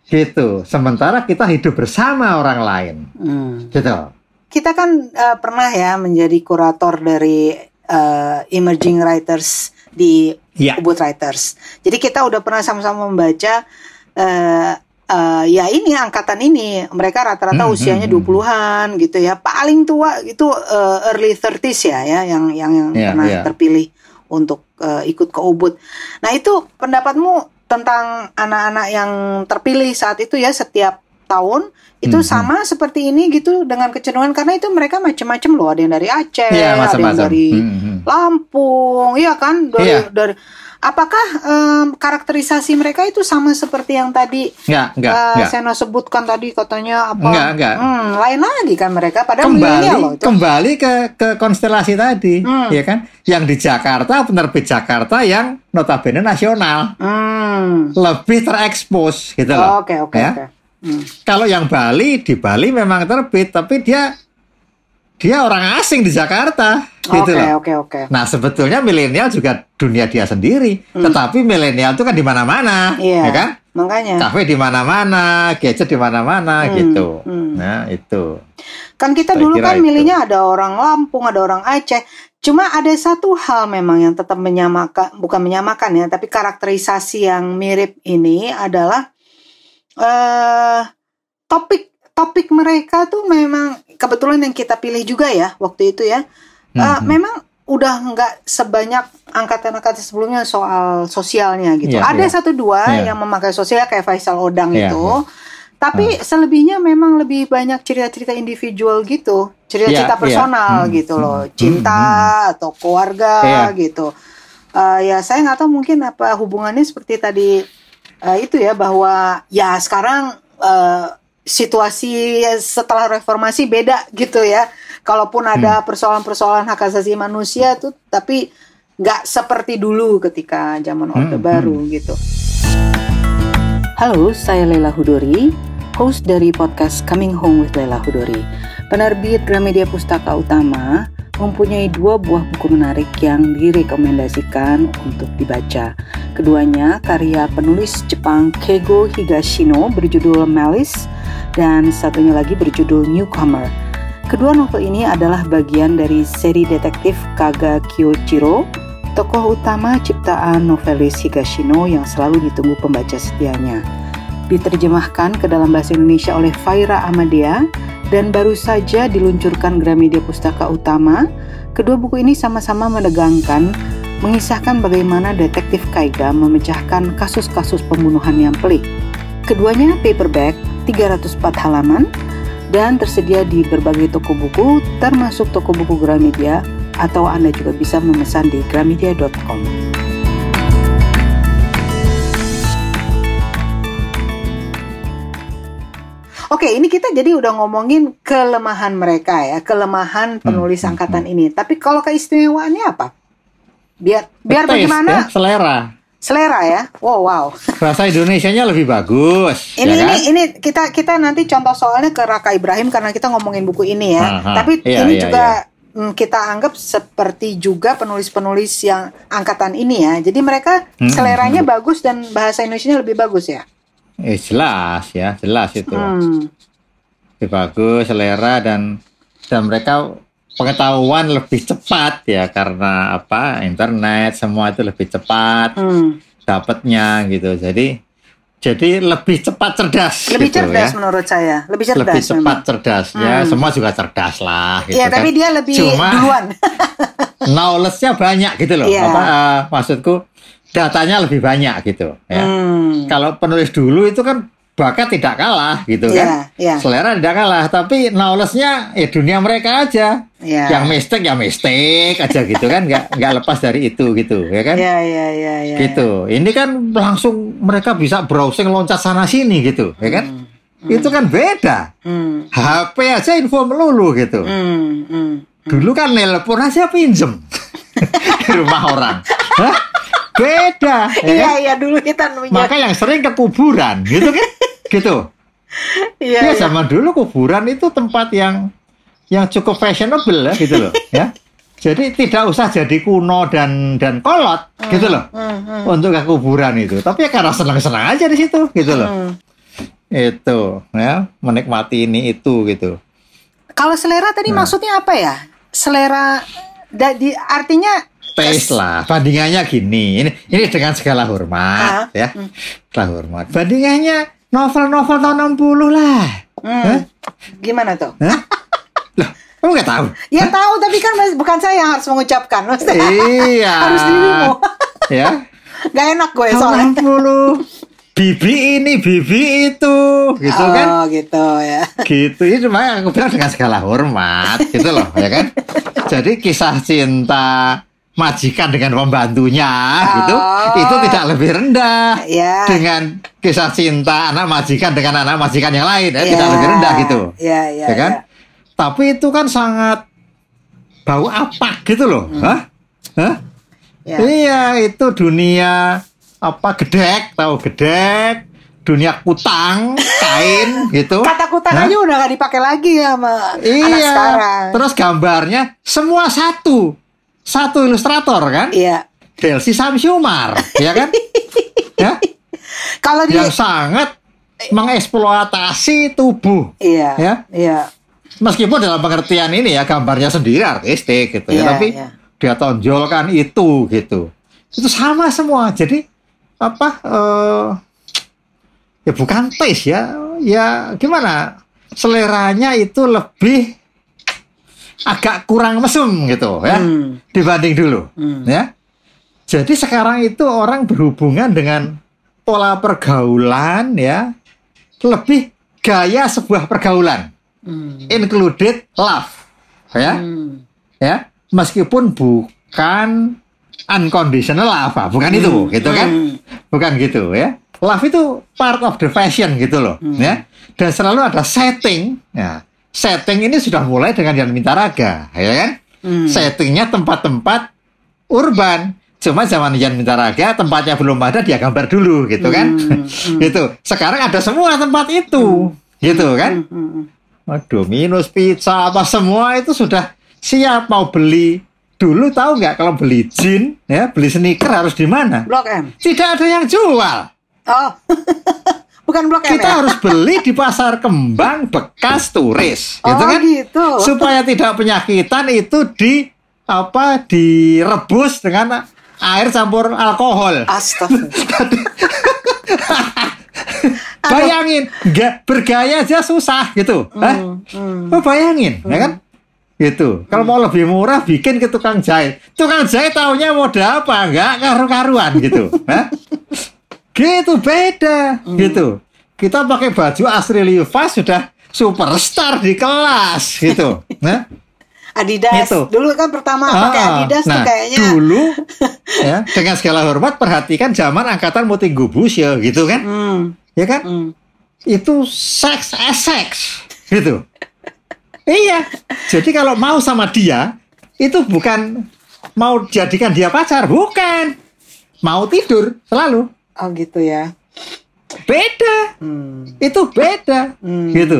Gitu. Sementara kita hidup bersama orang lain, hmm. gitu. Kita kan uh, pernah ya menjadi kurator dari uh, emerging writers di ya. Ubud Writers. Jadi kita udah pernah sama-sama membaca uh, uh, ya ini angkatan ini mereka rata-rata hmm, usianya hmm, 20-an hmm. gitu ya. Paling tua itu uh, early 30s ya ya yang yang, yang yeah, pernah yeah. terpilih untuk uh, ikut ke Ubud. Nah, itu pendapatmu tentang anak-anak yang terpilih saat itu ya setiap tahun itu -hmm. sama seperti ini gitu dengan kecenderungan karena itu mereka macam-macam loh ada yang dari Aceh, yeah, ada yang dari -hmm. Lampung, iya kan dari yeah. dari Apakah um, karakterisasi mereka itu sama seperti yang tadi enggak, enggak, uh, enggak. Seno sebutkan tadi katanya apa? Enggak, enggak. Hmm, lain lagi kan mereka pada kembali loh, itu. kembali ke ke konstelasi tadi, hmm. ya kan? Yang di Jakarta penerbit Jakarta yang notabene nasional. Hmm. Lebih terekspos gitu loh. Oke, oke, ya? oke. Hmm. Kalau yang Bali di Bali memang terbit, tapi dia dia orang asing di Jakarta gitu loh. Oke, oke, oke. Nah, sebetulnya milenial juga dunia dia sendiri, hmm. tetapi milenial itu kan di mana-mana, iya, ya kan? Makanya. Kafe di mana-mana, gadget di mana-mana hmm. gitu. Hmm. Nah, itu. Kan kita Saya dulu kan milihnya ada orang Lampung, ada orang Aceh. Cuma ada satu hal memang yang tetap menyamakan, bukan menyamakan ya, tapi karakterisasi yang mirip ini adalah uh, topik topik mereka tuh memang kebetulan yang kita pilih juga ya waktu itu ya. Mm -hmm. memang udah nggak sebanyak angkatan-angkatan sebelumnya soal sosialnya gitu. Yeah, Ada yeah. satu dua yeah. yang memakai sosial kayak Faisal Odang yeah, itu. Yeah. Tapi uh. selebihnya memang lebih banyak cerita-cerita individual gitu, cerita-cerita yeah, personal yeah. gitu loh, hmm, cinta hmm. atau keluarga yeah. gitu. Uh, ya saya nggak tahu mungkin apa hubungannya seperti tadi uh, itu ya bahwa ya sekarang uh, situasi setelah reformasi beda gitu ya. Kalaupun ada hmm. persoalan-persoalan hak asasi manusia tuh, tapi nggak seperti dulu ketika zaman Orde hmm. Baru hmm. gitu. Halo, saya Lela Hudori, host dari podcast Coming Home with Lela Hudori. Penerbit Gramedia Pustaka Utama mempunyai dua buah buku menarik yang direkomendasikan untuk dibaca. Keduanya karya penulis Jepang Keigo Higashino berjudul Malice dan satunya lagi berjudul Newcomer. Kedua novel ini adalah bagian dari seri detektif Kaga Kyochiro, tokoh utama ciptaan novelis Higashino yang selalu ditunggu pembaca setianya. Diterjemahkan ke dalam bahasa Indonesia oleh Faira Amadea dan baru saja diluncurkan Gramedia Pustaka Utama. Kedua buku ini sama-sama menegangkan, mengisahkan bagaimana detektif Kaiga memecahkan kasus-kasus pembunuhan yang pelik. Keduanya paperback 304 halaman dan tersedia di berbagai toko buku termasuk toko buku Gramedia atau Anda juga bisa memesan di gramedia.com. Oke, ini kita jadi udah ngomongin kelemahan mereka ya, kelemahan hmm, penulis hmm, angkatan hmm. ini. Tapi kalau keistimewaannya apa? Biar biar Taste, bagaimana? Ya, selera selera ya. Wow, wow. Bahasa Indonesianya lebih bagus. Ini ya kan? ini ini kita kita nanti contoh soalnya ke Raka Ibrahim karena kita ngomongin buku ini ya. Aha, Tapi iya, ini iya, juga iya. kita anggap seperti juga penulis-penulis yang angkatan ini ya. Jadi mereka hmm, seleranya hmm. bagus dan bahasa Indonesianya lebih bagus ya. Eh jelas ya, jelas itu. Hmm. Lebih bagus selera dan dan mereka pengetahuan lebih cepat ya karena apa internet semua itu lebih cepat hmm. dapatnya gitu jadi jadi lebih cepat cerdas lebih gitu, cerdas ya. menurut saya lebih cerdas lebih cepat memang. cerdas ya hmm. semua juga cerdas lah gitu ya kan. tapi dia lebih Cuma, duluan knowledge-nya banyak gitu loh yeah. apa uh, maksudku datanya lebih banyak gitu ya hmm. kalau penulis dulu itu kan bakat tidak kalah gitu yeah, kan. Yeah. Selera tidak kalah, tapi knowledge-nya ya dunia mereka aja. Yeah. Yang mistake ya mistake aja gitu kan, nggak nggak lepas dari itu gitu, ya kan? Iya iya iya. iya. Gitu. Ini kan langsung mereka bisa browsing loncat sana sini gitu, ya kan? Hmm. Hmm. Itu kan beda. Hmm. HP aja info melulu gitu. Hmm. Hmm. Dulu kan nelpon aja pinjem di rumah orang. Hah? Beda. Ya iya, kan? iya dulu kita punya. Maka yang sering ke kuburan, gitu kan? gitu. Iya, ya, zaman dulu kuburan itu tempat yang yang cukup fashionable ya gitu loh, ya. Jadi tidak usah jadi kuno dan dan kolot hmm, gitu loh hmm, hmm. untuk ke kuburan itu. Tapi ya karena senang-senang aja di situ gitu loh. Hmm. Itu ya menikmati ini itu gitu. Kalau selera tadi nah. maksudnya apa ya? Selera di artinya taste lah. Bandingannya gini. Ini ini dengan segala hormat ya. Hmm. Segala hormat. Bandingannya novel-novel tahun 60 lah. Hmm. Gimana tuh? Kamu nggak tahu? Ya Hah? tahu, tapi kan bukan saya yang harus mengucapkan. Maksudnya, iya. harus dirimu. ya. Gak enak gue soalnya. 60. Bibi ini, bibi itu, gitu oh, kan? Oh, gitu ya. Gitu, itu makanya aku bilang dengan segala hormat, gitu loh, ya kan? Jadi kisah cinta majikan dengan pembantunya oh. gitu itu tidak lebih rendah yeah. dengan kisah cinta anak majikan dengan anak majikan yang lain ya, yeah. tidak lebih rendah gitu yeah, yeah, ya kan yeah tapi itu kan sangat bau apa gitu loh. Hmm. Hah? Hah? Ya. Iya, itu dunia apa gedek, tahu gedek, dunia kutang, kain gitu. Kata kutang Hah? aja udah gak dipakai lagi ya sama iya. anak sekarang. Terus gambarnya semua satu. Satu ilustrator kan? Iya. Delsi Samsumar, ya kan? ya? Kalau dia yang sangat mengeksploitasi tubuh. Iya. Ya. Iya meskipun dalam pengertian ini ya gambarnya sendiri artistik gitu ya, yeah, tapi yeah. dia tonjolkan itu gitu. Itu sama semua. Jadi apa uh, ya bukan taste ya, ya gimana? Seleranya itu lebih agak kurang mesum gitu ya hmm. dibanding dulu hmm. ya. Jadi sekarang itu orang berhubungan dengan pola pergaulan ya lebih gaya sebuah pergaulan hmm. included love ya hmm. ya meskipun bukan unconditional love ah, bukan hmm. itu gitu kan hmm. bukan gitu ya love itu part of the fashion gitu loh hmm. ya dan selalu ada setting ya setting ini sudah mulai dengan yang minta raga ya kan hmm. settingnya tempat-tempat urban cuma zaman Yan Mintaraga tempatnya belum ada dia gambar dulu gitu kan hmm, hmm. gitu sekarang ada semua tempat itu hmm. gitu kan hmm, hmm. Waduh, minus pizza apa semua itu sudah siap mau beli. Dulu tahu nggak kalau beli jin, ya beli sneaker harus di mana? Blok M. Tidak ada yang jual. Oh, bukan Blok M. Kita ya? harus beli di pasar kembang bekas turis, oh, gitu kan? Gitu. Supaya tidak penyakitan itu di apa direbus dengan air campur alkohol. Astagfirullah. bayangin nggak bergaya aja susah gitu hmm, hmm. Oh, bayangin hmm. ya kan gitu kalau mau lebih murah bikin ke tukang jahit tukang jahit taunya modal apa nggak karu-karuan gitu Hah? Gitu beda hmm. gitu kita pakai baju asli Levi's sudah superstar di kelas gitu nah Adidas. Itu. Dulu kan pertama ah, pakai Adidas nah, tuh kayaknya. Dulu ya dengan segala hormat perhatikan zaman angkatan Muting Gubus ya gitu kan. Hmm ya kan? Hmm. Itu seks seks gitu. iya. Jadi kalau mau sama dia itu bukan mau jadikan dia pacar, bukan. Mau tidur selalu. Oh gitu ya. Beda. Hmm. Itu beda hmm. gitu.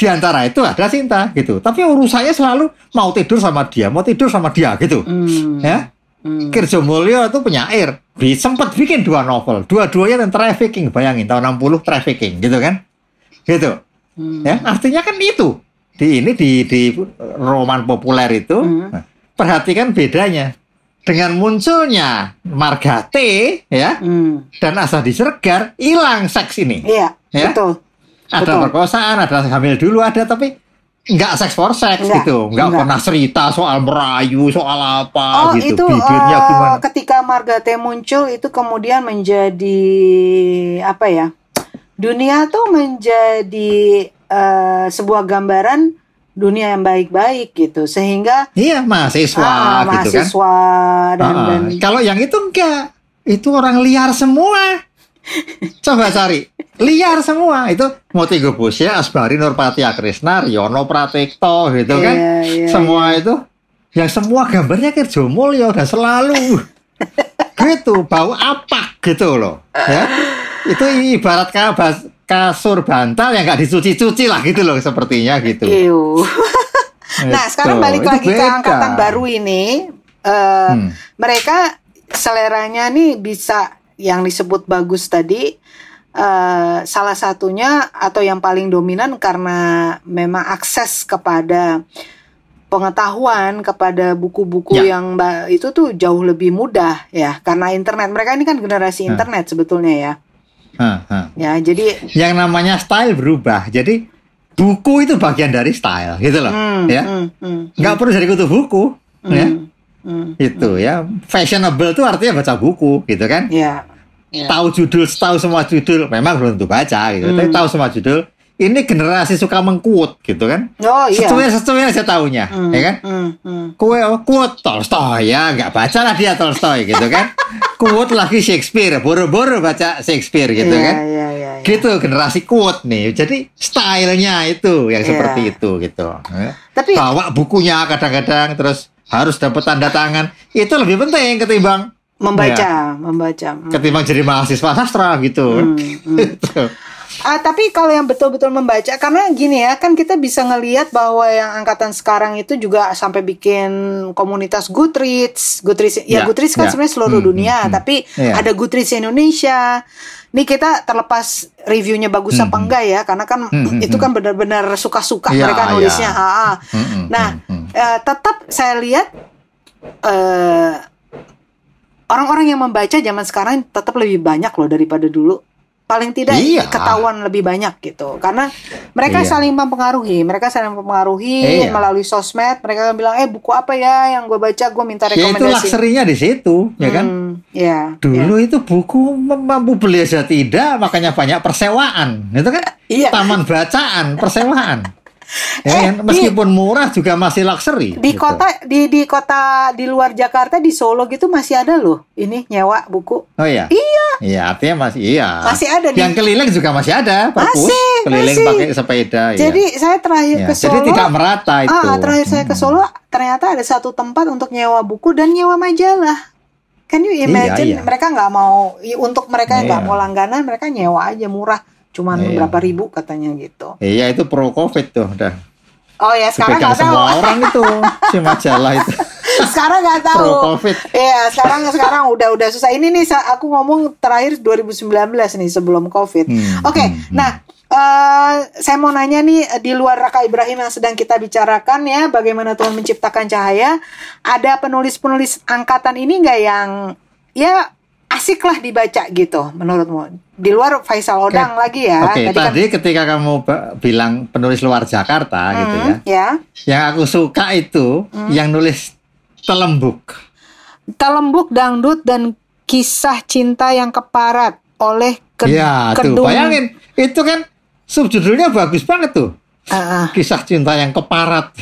Di antara itu ada cinta gitu. Tapi urusannya selalu mau tidur sama dia, mau tidur sama dia gitu. Hmm. Ya. Hmm. Kirjo Mulyo itu penyair, sempat bikin dua novel, dua-duanya tentang trafficking, bayangin tahun 60 trafficking gitu kan, gitu. Hmm. Ya, artinya kan itu di ini di di roman populer itu, hmm. nah, perhatikan bedanya dengan munculnya Marga T ya hmm. dan Asa Disergar hilang seks ini. Iya, ya? betul. Ada betul. perkosaan, ada hamil dulu ada, tapi nggak seks for seks gitu, nggak, nggak pernah cerita soal merayu, soal apa oh, gitu. Itu, Bibirnya uh, gimana? Ketika Margate muncul itu kemudian menjadi apa ya? Dunia tuh menjadi uh, sebuah gambaran dunia yang baik-baik gitu. Sehingga iya mahasiswa uh, mahasiswa gitu kan? dan, uh, dan kalau yang itu enggak. Itu orang liar semua. Coba cari liar semua. Itu Motigo ya Asbari Nurpati Akrisna Riono Pratikto gitu kan. Yeah, yeah, semua yeah. itu. Yang semua gambarnya Kirjo Mulyo dan selalu. Gitu. Bau apa? Gitu loh ya. Itu ibarat kabas, kasur bantal yang nggak dicuci-cuci lah gitu loh sepertinya gitu nah sekarang balik lagi ke angkatan baru ini, uh, hmm. mereka seleranya nih bisa yang disebut bagus tadi. Uh, salah satunya atau yang paling dominan karena memang akses kepada pengetahuan kepada buku-buku ya. yang itu tuh jauh lebih mudah ya karena internet mereka ini kan generasi internet sebetulnya ya Ha, ha. Ya, jadi yang namanya style berubah. Jadi buku itu bagian dari style, gitu loh, hmm, ya. Hmm, hmm, Nggak hmm. perlu dari kutu buku, hmm, ya. Hmm, itu hmm. ya. Fashionable itu artinya baca buku, gitu kan? Ya. ya. Tahu judul, tahu semua judul, memang belum tentu baca, gitu. Hmm. Tapi tahu semua judul, ini generasi suka mengkuot gitu kan. Oh iya. Sesuai sesuai aja tahunya, mm, ya kan? Mm, mm. Kue kuot Tolstoy ya, nggak baca lah dia Tolstoy gitu kan. kuot lagi Shakespeare, boro-boro baca Shakespeare gitu yeah, kan. Yeah, yeah, yeah. Gitu generasi kuot nih. Jadi stylenya itu yang yeah. seperti itu gitu. Ya. Tapi bawa bukunya kadang-kadang terus harus dapat tanda tangan. Itu lebih penting ketimbang membaca, ya, membaca. Ketimbang jadi mahasiswa sastra gitu. Mm, mm. Uh, tapi kalau yang betul-betul membaca karena gini ya kan kita bisa ngelihat bahwa yang angkatan sekarang itu juga sampai bikin komunitas Goodreads, Goodreads ya, ya Goodreads kan ya. sebenarnya seluruh hmm, dunia, hmm, hmm. tapi ya. ada Goodreads Indonesia. Nih kita terlepas reviewnya bagus hmm, apa hmm. enggak ya, karena kan hmm, hmm itu kan benar-benar suka-suka ya, mereka nulisnya. Ya. Ha Hmm, nah, hmm, uh, tetap saya lihat uh, orang-orang yang membaca zaman sekarang tetap lebih banyak loh daripada dulu paling tidak iya. ketahuan lebih banyak gitu karena mereka iya. saling mempengaruhi mereka saling mempengaruhi iya. melalui sosmed mereka bilang eh buku apa ya yang gue baca gue minta rekomendasi ya itu lakserinya di situ ya kan hmm, ya dulu ya. itu buku mampu beli aja tidak makanya banyak persewaan itu kan iya. taman bacaan persewaan Ya, eh, meskipun di, murah juga masih luxury. Di gitu. kota di di kota di luar Jakarta di Solo gitu masih ada loh ini nyewa buku. Oh iya. Iya. Iya, artinya masih iya. Masih ada Yang di... keliling juga masih ada, perpus. Masih, keliling masih. pakai sepeda iya. Jadi ya. saya terakhir ya. ke Solo. Jadi tidak merata itu. Ah, terakhir saya ke Solo ternyata ada satu tempat untuk nyewa buku dan nyewa majalah. Can you iya, imagine iya, iya. mereka nggak mau untuk mereka yang nggak iya. mau langganan mereka nyewa aja murah cuman iya. berapa ribu katanya gitu. Iya itu pro covid tuh udah. Oh ya sekarang nggak tahu. semua orang itu si majalah itu. sekarang nggak tahu. Pro covid. Iya sekarang sekarang udah udah susah. Ini nih aku ngomong terakhir 2019 nih sebelum covid. Hmm, Oke, okay, hmm, hmm. nah Uh, saya mau nanya nih di luar Raka Ibrahim yang sedang kita bicarakan ya, bagaimana Tuhan menciptakan cahaya, ada penulis-penulis angkatan ini nggak yang ya asik lah dibaca gitu menurutmu. Di luar Faisal Odang okay. lagi ya. Oke okay, tadi, tadi kan, ketika kamu bilang penulis luar Jakarta hmm, gitu ya ya. yang aku suka itu hmm. yang nulis telembuk. Telembuk dangdut dan kisah cinta yang keparat oleh ke ya, kedung tuh, bayangin itu kan subjudulnya bagus banget tuh. Uh, uh. kisah cinta yang keparat.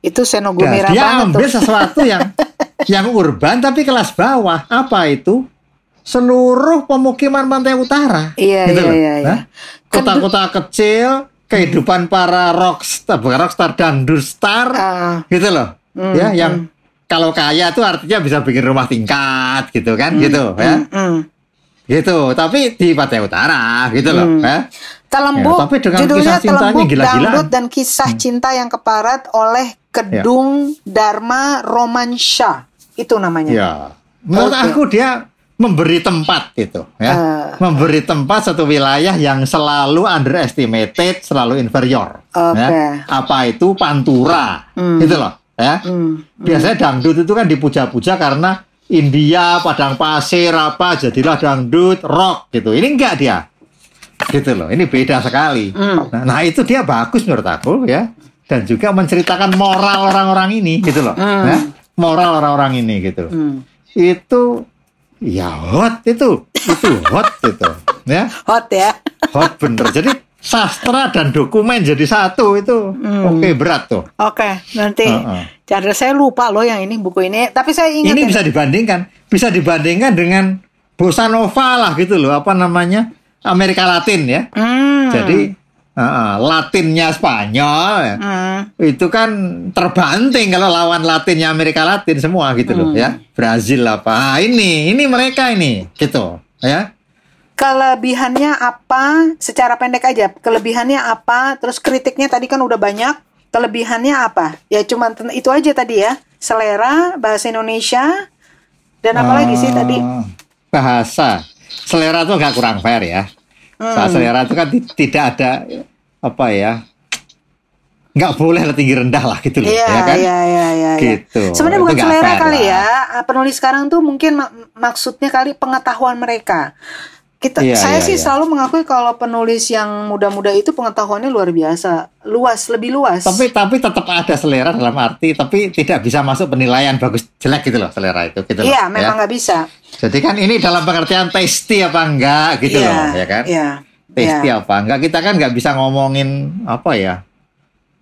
Itu senogumi nah, dia ambil tuh. sesuatu yang yang urban tapi kelas bawah. Apa itu? Seluruh pemukiman pantai utara. Iya, gitu iya, iya, iya. Kota-kota kecil, kehidupan para rockstar, bukan rockstar dan star, uh, gitu loh. Mm, ya, yang mm. kalau kaya tuh artinya bisa bikin rumah tingkat gitu kan, mm, gitu ya. Mm, mm. Gitu, tapi di pantai utara gitu loh, ya. Telembuk, ya, tapi dengan judulnya kisah Telembuk Dangdut dan Kisah hmm. Cinta yang Keparat oleh Kedung ya. Dharma Romansyah. Itu namanya. Ya. Menurut okay. aku dia memberi tempat gitu ya. Uh, memberi tempat satu wilayah yang selalu underestimated, selalu inferior. Okay. Ya. Apa itu pantura? Mm. Gitu loh, ya. Mm. Biasanya dangdut itu kan dipuja-puja karena India, padang pasir apa jadilah dangdut, rock gitu. Ini enggak dia. Gitu loh. Ini beda sekali. Mm. Nah, nah, itu dia bagus menurut aku ya. Dan juga menceritakan moral orang-orang ini gitu loh. Mm. Ya moral orang-orang ini gitu. Hmm. Itu ya hot itu, itu hot itu, ya. Hot ya. Hot bener. Jadi sastra dan dokumen jadi satu itu hmm. oke okay, berat tuh. Oke, okay, nanti uh -uh. saya lupa loh yang ini buku ini, tapi saya ingat ini bisa dibandingkan, bisa dibandingkan dengan bossa nova lah gitu loh, apa namanya Amerika Latin ya. Hmm. Jadi Uh, Latinnya Spanyol. Hmm. itu kan terbanting kalau lawan Latinnya Amerika Latin semua gitu loh hmm. ya Brazil apa nah, ini ini mereka ini gitu ya kelebihannya apa secara pendek aja kelebihannya apa terus kritiknya tadi kan udah banyak kelebihannya apa? Ya cuma itu aja tadi ya. Selera, bahasa Indonesia, dan apa uh, lagi sih tadi? Ah, bahasa. Selera itu nggak kurang fair ya. Hmm. Selera itu kan tidak ada apa ya nggak boleh tinggi rendah lah gitu loh iya, ya kan? iya, iya, iya, gitu. Sebenarnya bukan selera kali lah. ya. Penulis sekarang tuh mungkin mak maksudnya kali pengetahuan mereka. Kita iya, saya iya, sih iya. selalu mengakui kalau penulis yang muda-muda itu pengetahuannya luar biasa. Luas lebih luas. Tapi tapi tetap ada selera dalam arti tapi tidak bisa masuk penilaian bagus jelek gitu loh selera itu gitu iya loh, memang ya. nggak ya. bisa. Jadi kan ini dalam pengertian tasty apa enggak gitu iya, loh ya kan? iya, tasty iya. apa enggak kita kan nggak bisa ngomongin apa ya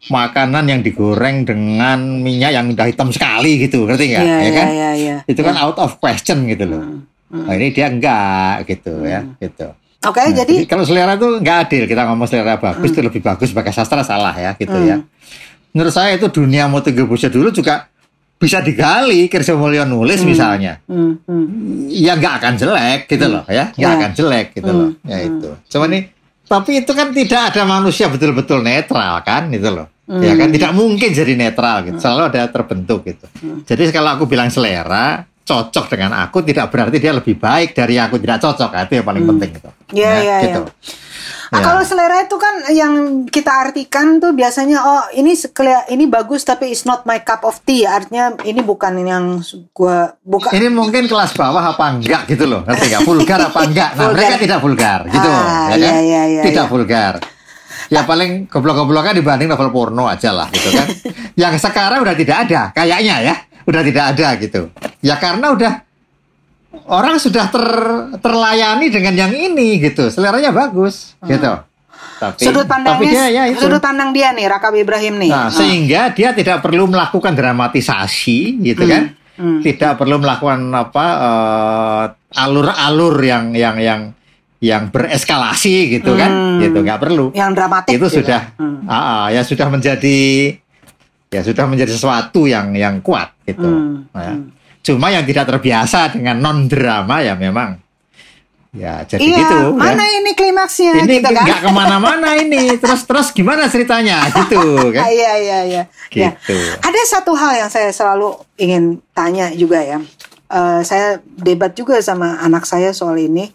makanan yang digoreng dengan minyak yang udah hitam sekali gitu ngerti nggak iya, ya kan iya, iya, itu kan iya. out of question gitu loh hmm Hmm. Nah, ini dia enggak gitu ya, hmm. ya, gitu. Oke, okay, nah, jadi, jadi kalau selera itu enggak adil. Kita ngomong selera bagus hmm. itu lebih bagus sebagai sastra salah ya, gitu hmm. ya. Menurut saya itu dunia motogebusa dulu juga bisa digali Kirso Mulyo nulis hmm. misalnya. Hmm. Hmm. Ya enggak akan jelek gitu hmm. loh ya, enggak yeah. akan jelek gitu hmm. loh. Ya hmm. itu. Cuma nih tapi itu kan tidak ada manusia betul-betul netral kan itu loh. Hmm. Ya kan tidak mungkin jadi netral gitu. Selalu ada terbentuk gitu. Hmm. Jadi kalau aku bilang selera, cocok dengan aku tidak berarti dia lebih baik dari aku. Tidak cocok itu yang paling hmm. penting itu. Ya, ya, ya gitu. ya. Nah, ya. kalau selera itu kan yang kita artikan tuh biasanya oh ini ini bagus tapi it's not my cup of tea. Artinya ini bukan yang gua bukan ini mungkin kelas bawah apa enggak gitu loh. Ngerti enggak vulgar apa enggak? Nah vulgar. mereka tidak vulgar gitu. Ah, ya kan? ya, ya, ya, tidak ya. vulgar. Ya paling goblok-gobloknya dibanding novel porno aja lah gitu kan. Yang sekarang udah tidak ada kayaknya ya udah tidak ada gitu. Ya karena udah orang sudah ter, terlayani dengan yang ini gitu. Seleranya bagus hmm. gitu. Tapi sudut pandangnya tapi dia, ya itu. sudut pandang dia nih Rakab Ibrahim nih. Nah, hmm. sehingga dia tidak perlu melakukan dramatisasi gitu hmm. kan. Hmm. Tidak perlu melakukan apa uh, alur-alur yang yang yang yang bereskalasi gitu kan. hmm. kan gitu nggak perlu yang dramatik itu gitu. sudah hmm. uh, ya sudah menjadi ya sudah menjadi sesuatu yang yang kuat gitu. Hmm. Ya. Hmm. Cuma yang tidak terbiasa dengan non drama ya memang ya jadi iya, gitu. Ya. Mana ya. ini klimaksnya? Ini gitu, kan? nggak ke mana-mana ini. Terus terus gimana ceritanya gitu kan? Iya iya iya. Ya. Gitu. Ya. Ada satu hal yang saya selalu ingin tanya juga ya. Uh, saya debat juga sama anak saya soal ini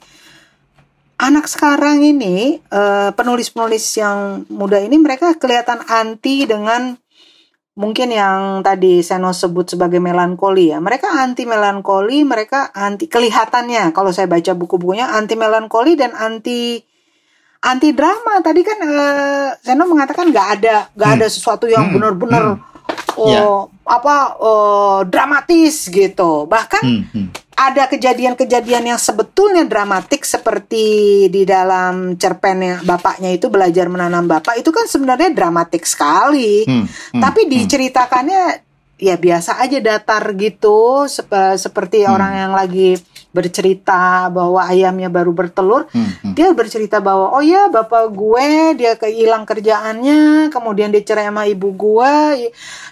anak sekarang ini uh, penulis-penulis yang muda ini mereka kelihatan anti dengan mungkin yang tadi Seno sebut sebagai melankoli ya. Mereka anti melankoli, mereka anti kelihatannya kalau saya baca buku-bukunya anti melankoli dan anti anti drama. Tadi kan uh, Seno mengatakan nggak ada nggak hmm. ada sesuatu yang hmm. benar-benar hmm. oh yeah. apa oh, dramatis gitu. Bahkan hmm. Hmm ada kejadian-kejadian yang sebetulnya dramatik seperti di dalam cerpennya bapaknya itu belajar menanam bapak itu kan sebenarnya dramatik sekali. Hmm, hmm, Tapi hmm. diceritakannya ya biasa aja datar gitu sep seperti hmm. orang yang lagi bercerita bahwa ayamnya baru bertelur, hmm, hmm. dia bercerita bahwa oh ya bapak gue dia kehilang kerjaannya, kemudian dia cerai sama ibu gue,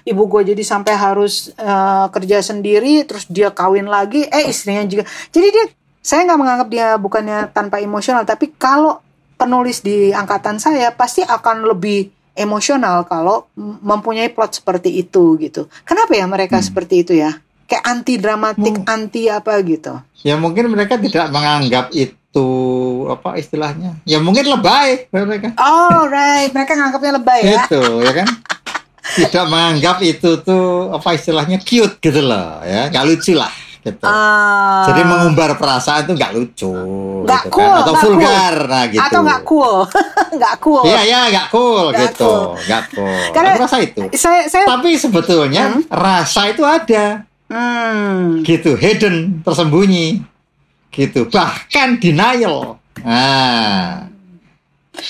ibu gue jadi sampai harus uh, kerja sendiri, terus dia kawin lagi, eh istrinya juga, jadi dia saya nggak menganggap dia bukannya tanpa emosional, tapi kalau penulis di angkatan saya pasti akan lebih emosional kalau mempunyai plot seperti itu gitu. Kenapa ya mereka hmm. seperti itu ya? Kayak anti dramatik, hmm. anti apa gitu. Ya mungkin mereka tidak menganggap itu apa istilahnya. Ya mungkin lebay mereka. Oh right, mereka menganggapnya lebay ya. Itu ya kan. tidak menganggap itu tuh apa istilahnya cute gitu loh ya, nggak lucu lah gitu. Uh, Jadi mengumbar perasaan itu nggak lucu, nggak gitu cool, kan? atau vulgar, cool. nah gitu. Atau nggak cool, nggak cool. Iya iya nggak cool gak gitu, nggak cool. cool. Karena Aku rasa itu. Saya, saya, Tapi sebetulnya hmm? rasa itu ada. Hmm. Gitu, hidden, tersembunyi. Gitu, bahkan denial. Nah,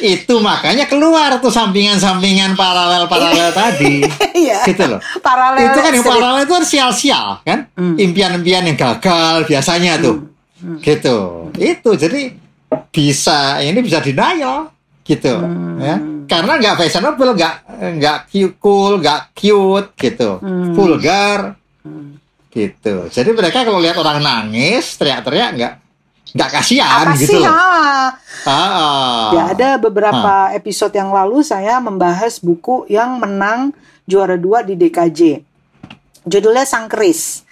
itu makanya keluar tuh sampingan-sampingan paralel-paralel tadi. Iya. gitu loh. Paralel. Itu kan yang paralel itu kan sial-sial kan? Hmm. Impian-impian yang gagal biasanya tuh. Hmm. Gitu. Itu jadi bisa ini bisa denial gitu hmm. ya karena nggak fashionable nggak nggak cool nggak cute gitu hmm. vulgar hmm gitu jadi mereka kalau lihat orang nangis teriak-teriak nggak nggak kasihan Apa gitu sih? loh. Ah. Ah. Ya ada beberapa episode yang lalu saya membahas buku yang menang juara dua di DKJ. Judulnya Sang Keris.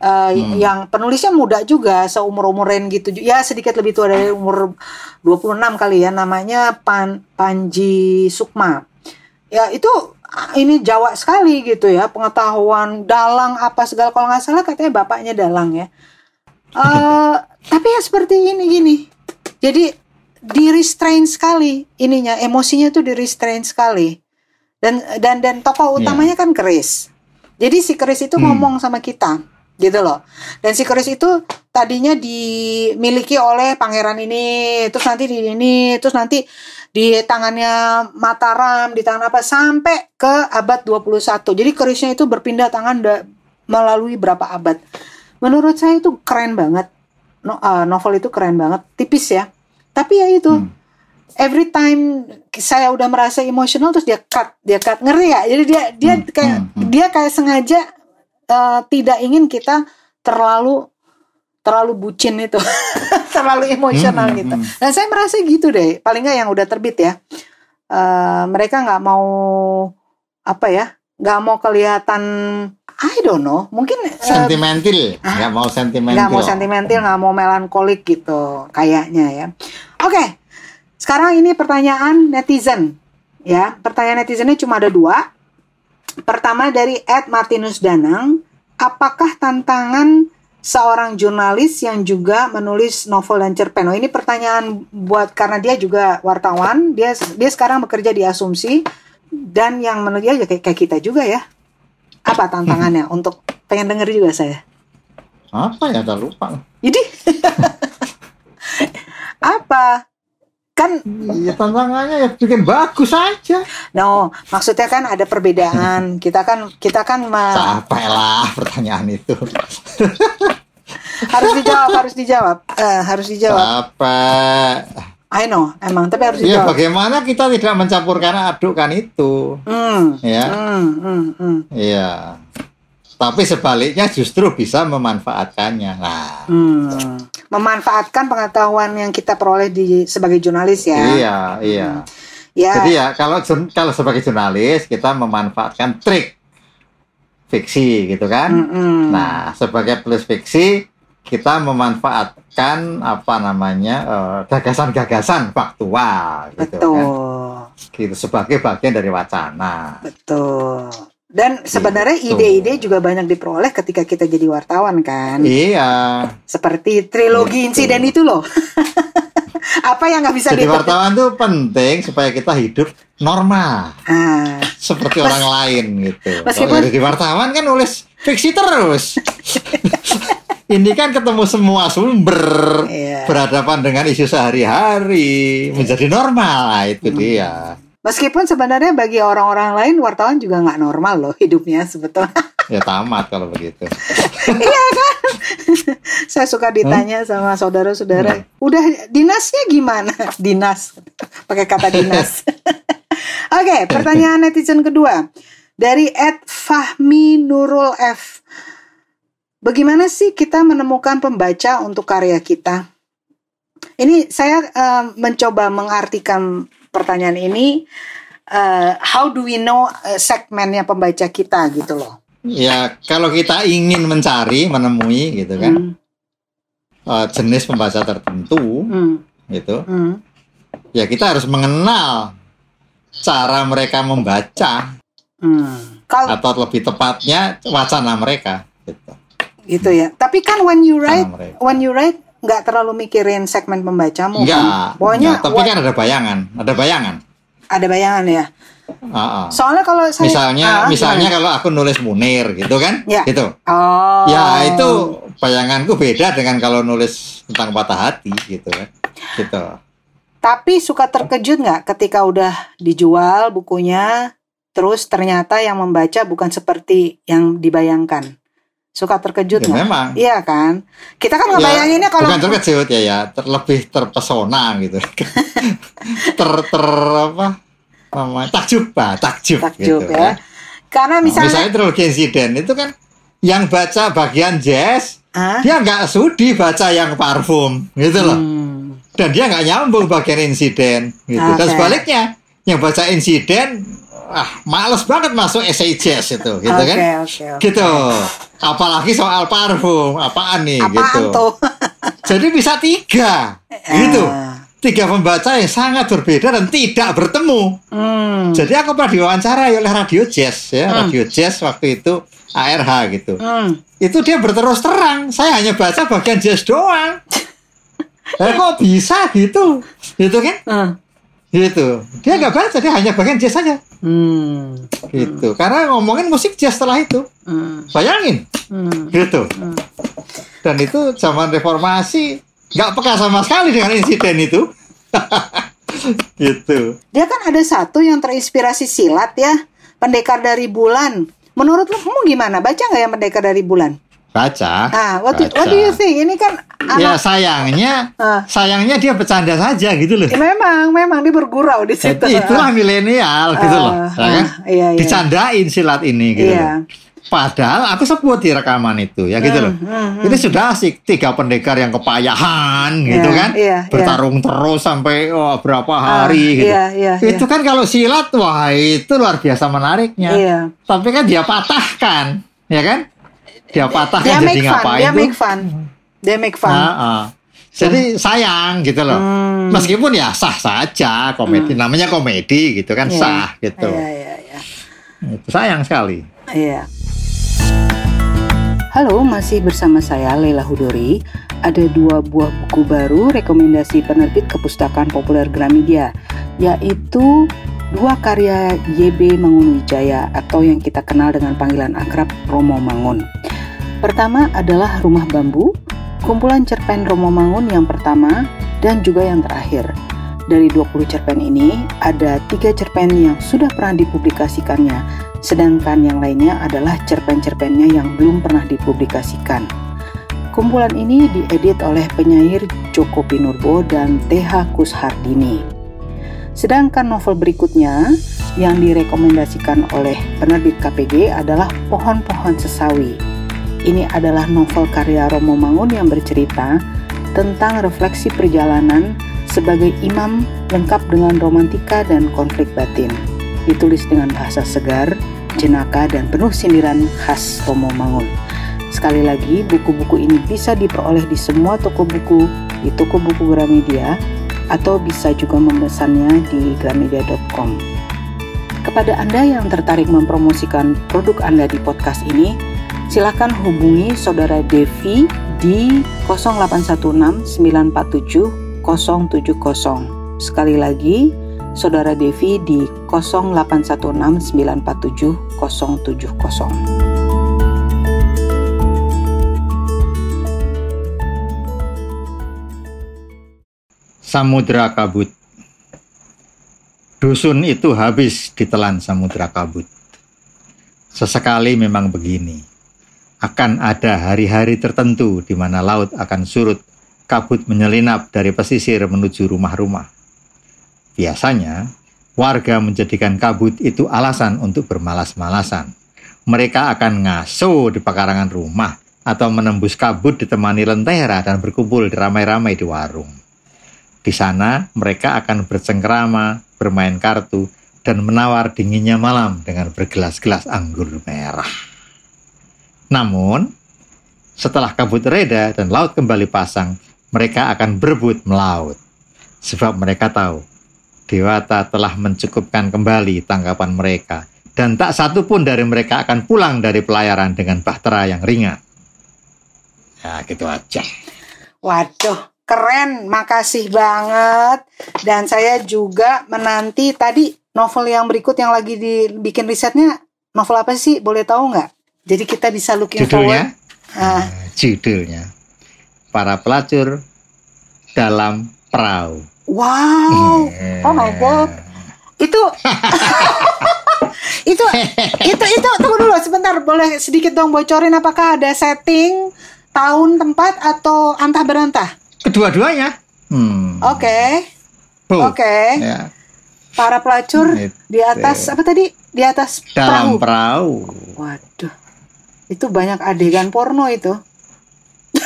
Uh, Hmm. yang penulisnya muda juga seumur-umuran gitu ya sedikit lebih tua dari umur 26 kali ya namanya Pan Panji Sukma ya itu ini Jawa sekali gitu ya pengetahuan dalang apa segala. Kalau nggak salah katanya bapaknya dalang ya. Eh, tapi ya seperti ini gini. Jadi di restrain sekali ininya emosinya tuh di restrain sekali. Dan dan dan tokoh Iya. utamanya kan keris jadi si keris itu Hmm. ngomong sama kita gitu loh. Dan si keris itu tadinya dimiliki oleh pangeran ini terus nanti di ini terus nanti di tangannya Mataram di tangan apa sampai ke abad 21 jadi kerisnya itu berpindah tangan da- melalui berapa abad? Menurut saya itu keren banget. No, uh, novel itu keren banget. Tipis ya. Tapi ya itu. Hmm. every time saya udah merasa emosional terus dia cut dia cut. Ngeri ya? Jadi dia dia Hmm, kayak hmm, hmm. dia kayak sengaja uh, tidak ingin kita terlalu terlalu bucin itu. Terlalu emosional Hmm, gitu. hmm. dan saya merasa gitu deh. Paling nggak yang udah terbit ya. Uh, mereka nggak mau apa ya nggak mau kelihatan I don't know. Mungkin uh, sentimental, nggak mau sentimental. nggak mau sentimental nggak mau melankolik gitu kayaknya ya. Oke sekarang ini pertanyaan netizen. Ya pertanyaan netizennya cuma ada dua pertama dari Ed Martinus Danang apakah tantangan seorang jurnalis yang juga menulis novel dan cerpen oh ini pertanyaan buat karena dia juga wartawan dia dia sekarang bekerja di asumsi dan yang menurut dia ya kayak, kayak kita juga ya apa tantangannya untuk pengen denger juga saya Apa ya? Udah lupa. jadi apa? Kan Iya tantangannya ya bikin bagus aja. no, maksudnya kan ada perbedaan. Kita kan kita kan ma- Capek lah pertanyaan itu. harus dijawab, harus dijawab. Eh, harus dijawab. Capek. I know, emang tapi harus Ya dijawab. bagaimana kita tidak mencampurkan adukkan itu, Hmm. ya? Hmm, hmm, hmm, Iya. Tapi sebaliknya justru bisa memanfaatkannya. Nah, hmm. Memanfaatkan pengetahuan yang kita peroleh di sebagai jurnalis ya. iya, iya. Ya. Jadi ya kalau kalau sebagai jurnalis kita memanfaatkan trik fiksi gitu kan. Mm-mm. Nah, sebagai penulis fiksi kita memanfaatkan apa namanya eh, gagasan-gagasan faktual gitu betul. kan. Gitu sebagai bagian dari wacana. Betul. Dan sebenarnya Gitu. ide-ide juga banyak diperoleh ketika kita jadi wartawan kan. Iya. Seperti trilogi insiden itu loh. Apa yang nggak bisa Jadi wartawan tuh penting supaya kita hidup normal Ah, seperti Mes- orang lain gitu. meskipun- Kalau jadi wartawan kan nulis fiksi terus. Ini kan ketemu semua sumber Iya. berhadapan dengan isu sehari-hari menjadi normal Nah, itu Hmm. dia. Meskipun sebenarnya bagi orang-orang lain wartawan juga nggak normal loh hidupnya sebetulnya. Ya tamat kalau begitu. iya kan? Saya suka ditanya sama saudara-saudara, udah dinasnya gimana? Dinas, pakai kata dinas. Oke, pertanyaan netizen kedua dari Ed Fahmi Nurul F. Bagaimana sih kita menemukan pembaca untuk karya kita? Ini saya eh, mencoba mengartikan pertanyaan ini. eh, how do we know eh, segmennya pembaca kita gitu loh? Ya kalau kita ingin mencari, menemui gitu kan Hmm, eh, jenis pembaca tertentu hmm, gitu, hmm. ya kita harus mengenal cara mereka membaca Hmm. Kalau atau lebih tepatnya wacana mereka gitu. gitu ya. Tapi kan when you write, when you write nggak terlalu mikirin segmen pembacamu Enggak, kan. Pokoknya enggak, tapi what- kan ada bayangan, ada bayangan. ada bayangan ya. Ah, ah. Soalnya kalau saya misalnya, Ah, misalnya gimana? kalau aku nulis Munir gitu kan, Ya. gitu. oh. Ya itu bayanganku beda dengan kalau nulis tentang patah hati gitu kan, gitu. Tapi suka terkejut nggak ketika udah dijual bukunya, terus ternyata yang membaca bukan seperti yang dibayangkan. Suka terkejut Ya, memang. Iya kan? Kita kan Ya, ngebayanginnya kalau bukan terkejut ya ya ter- lebih terpesona gitu ter ter apa namanya takjub bah takjub, takjub gitu, ya. Karena Nah, misalnya, misalnya trilogi insiden itu kan yang baca bagian jazz dia nggak sudi baca yang parfum gitu loh hmm. dan dia nggak nyambung bagian insiden gitu okay. dan sebaliknya yang baca insiden ah males banget masuk jazz itu gitu okay, kan okay, okay. gitu apalagi soal parfum apaan nih apaan gitu tuh? jadi bisa tiga gitu tiga pembaca yang sangat berbeda dan tidak bertemu. Hmm. Jadi aku pernah diwawancarai oleh radio jazz ya, hmm. radio jazz waktu itu ARH gitu. Hmm. Itu dia berterus terang, saya hanya baca bagian jazz doang. eh kok bisa gitu, gitu kan? Hmm. Gitu. Dia nggak baca, dia hanya bagian jazz saja. Hmm. Gitu. Karena ngomongin musik jazz setelah itu. Hmm. Bayangin. Hmm. Gitu. Hmm. Dan itu zaman reformasi nggak peka sama sekali dengan insiden itu. gitu. Dia kan ada satu yang terinspirasi silat ya, pendekar dari bulan. Menurut lu kamu gimana? Baca nggak yang pendekar dari bulan? Baca. Ah, what, baca. Do, what do you think? Ini kan anak... Ya sayangnya, uh. sayangnya dia bercanda saja gitu loh. Ya, memang, memang dia bergurau di situ. itulah uh. milenial gitu loh. Uh, kan? iya, iya. Dicandain silat ini gitu. Iya. Loh. Padahal aku sebut di rekaman itu ya gitu hmm, loh. Hmm, hmm. Ini sudah asik tiga pendekar yang kepayahan yeah, gitu kan. Yeah, iya. Bertarung yeah. terus sampai oh, berapa hari uh, gitu. Yeah, yeah, itu yeah. kan kalau silat wah itu luar biasa menariknya. Yeah. Tapi kan dia patahkan, ya kan? Dia patahkan dia jadi ngapain Dia make fun. Dia make fun. Nah, uh. Jadi sayang gitu loh. Hmm. Meskipun ya sah saja komedi, hmm. namanya komedi gitu kan yeah. sah gitu. Yeah, yeah, yeah. Itu sayang sekali. Iya. Yeah. Halo, masih bersama saya Leila Hudori. Ada dua buah buku baru rekomendasi penerbit Kepustakaan Populer Gramedia, yaitu dua karya YB Mangunwijaya atau yang kita kenal dengan panggilan akrab Romo Mangun. Pertama adalah Rumah Bambu, kumpulan cerpen Romo Mangun yang pertama dan juga yang terakhir. Dari 20 cerpen ini, ada tiga cerpen yang sudah pernah dipublikasikannya sedangkan yang lainnya adalah cerpen-cerpennya yang belum pernah dipublikasikan. Kumpulan ini diedit oleh penyair Joko Pinurbo dan TH Kushardini. Sedangkan novel berikutnya yang direkomendasikan oleh penerbit KPG adalah Pohon-Pohon Sesawi. Ini adalah novel karya Romo Mangun yang bercerita tentang refleksi perjalanan sebagai imam lengkap dengan romantika dan konflik batin. Ditulis dengan bahasa segar, jenaka, dan penuh sindiran khas Romo Mangun. Sekali lagi, buku-buku ini bisa diperoleh di semua toko buku, di toko buku Gramedia, atau bisa juga memesannya di gramedia.com. Kepada Anda yang tertarik mempromosikan produk Anda di podcast ini, silakan hubungi Saudara Devi di 0816 947 070. Sekali lagi, Saudara Devi di 0816947070. Samudra kabut. Dusun itu habis ditelan samudra kabut. Sesekali memang begini. Akan ada hari-hari tertentu di mana laut akan surut, kabut menyelinap dari pesisir menuju rumah-rumah Biasanya, warga menjadikan kabut itu alasan untuk bermalas-malasan. Mereka akan ngaso di pekarangan rumah atau menembus kabut ditemani lentera dan berkumpul ramai-ramai di warung. Di sana, mereka akan bercengkrama, bermain kartu, dan menawar dinginnya malam dengan bergelas-gelas anggur merah. Namun, setelah kabut reda dan laut kembali pasang, mereka akan berebut melaut. Sebab mereka tahu Dewata telah mencukupkan kembali tangkapan mereka, dan tak satu pun dari mereka akan pulang dari pelayaran dengan bahtera yang ringan. Ya, gitu aja. Waduh, keren. Makasih banget. Dan saya juga menanti tadi novel yang berikut yang lagi dibikin risetnya. Novel apa sih? Boleh tahu nggak? Jadi kita bisa looking judulnya, forward. Uh, judulnya Para Pelacur dalam Perahu. Wow. Oh my god. Itu itu itu itu tunggu dulu sebentar boleh sedikit dong bocorin apakah ada setting tahun tempat atau antah berantah? Kedua-duanya. Hmm. Oke. Okay. Oke. Okay. Ya. Para pelacur It, di atas apa tadi? Di atas dalam perahu. perahu. Waduh. Itu banyak adegan porno itu.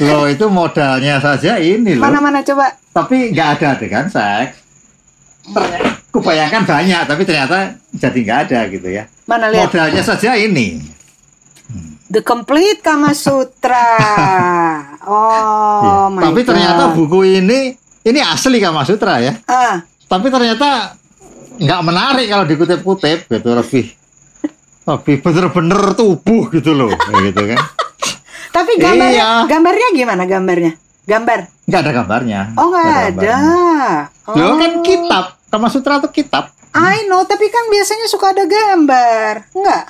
loh itu modalnya saja ini loh. Mana-mana coba. Tapi nggak ada adegan seks. Kubayangkan banyak, tapi ternyata jadi nggak ada gitu ya. Mana lihat? Modalnya saja ini. The Complete Kama Sutra. Oh, ya. Tapi God. ternyata buku ini ini asli Kama Sutra ya. Ah. Tapi ternyata nggak menarik kalau dikutip-kutip gitu lebih lebih bener-bener tubuh gitu loh, gitu kan. Tapi gambarnya, iya. gambarnya gimana gambarnya? Gambar? Nggak ada gambarnya. Oh nggak ada. Oh. Loh kan kitab, Kama Sutra itu kitab. I know, tapi kan biasanya suka ada gambar, enggak?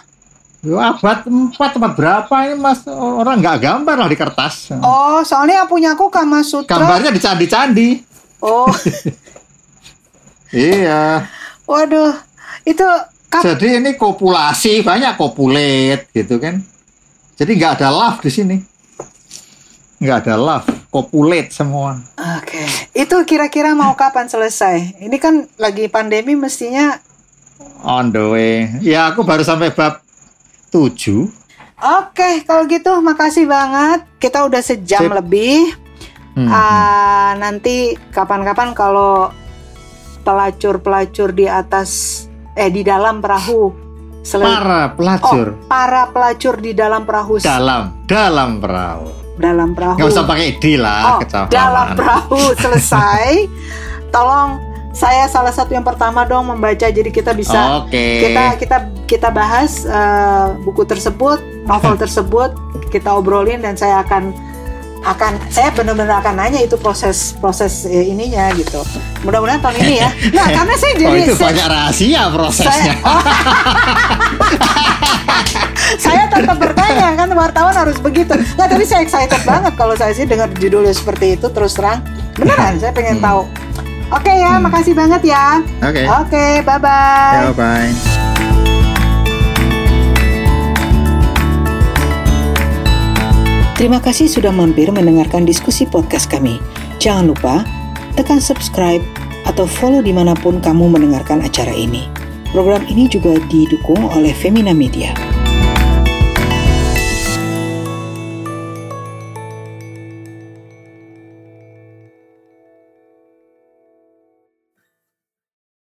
Yo abad empat abad berapa ini mas orang nggak gambar lah di kertas. Oh, soalnya yang punya aku Kama Sutra. Gambarnya di candi-candi. Oh. iya. Waduh, itu. Kap... Jadi ini kopulasi banyak kopulet gitu kan. Jadi nggak ada love di sini. Nggak ada love, kopulet semua. Oke, okay. itu kira-kira mau kapan selesai? Ini kan lagi pandemi mestinya. On the way. Ya aku baru sampai bab tujuh. Oke, kalau gitu makasih banget. Kita udah sejam Sip. lebih. Hmm. Uh, nanti kapan-kapan kalau pelacur-pelacur di atas eh di dalam perahu Selain, para pelacur. Oh, para pelacur di dalam perahu. Dalam, dalam perahu. Dalam perahu. Gak usah pakai di lah, oh, Dalam perahu selesai. Tolong saya salah satu yang pertama dong membaca jadi kita bisa okay. kita kita kita bahas uh, buku tersebut, novel tersebut, kita obrolin dan saya akan akan saya benar-benar akan nanya itu proses proses eh, ininya gitu. Mudah-mudahan tahun ini ya. Nah, karena saya jadi oh, itu saya, banyak rahasia prosesnya. Saya, oh, saya tetap bertanya kan wartawan harus begitu. Nah, tapi saya excited banget kalau saya sih dengar judulnya seperti itu terus terang. Beneran saya pengen hmm. tahu. Oke okay, ya, hmm. makasih banget ya. Oke. Okay. Oke, okay, bye-bye. Ya, bye. Terima kasih sudah mampir mendengarkan diskusi podcast kami. Jangan lupa tekan subscribe atau follow di mana pun kamu mendengarkan acara ini. Program ini juga didukung oleh Femina Media.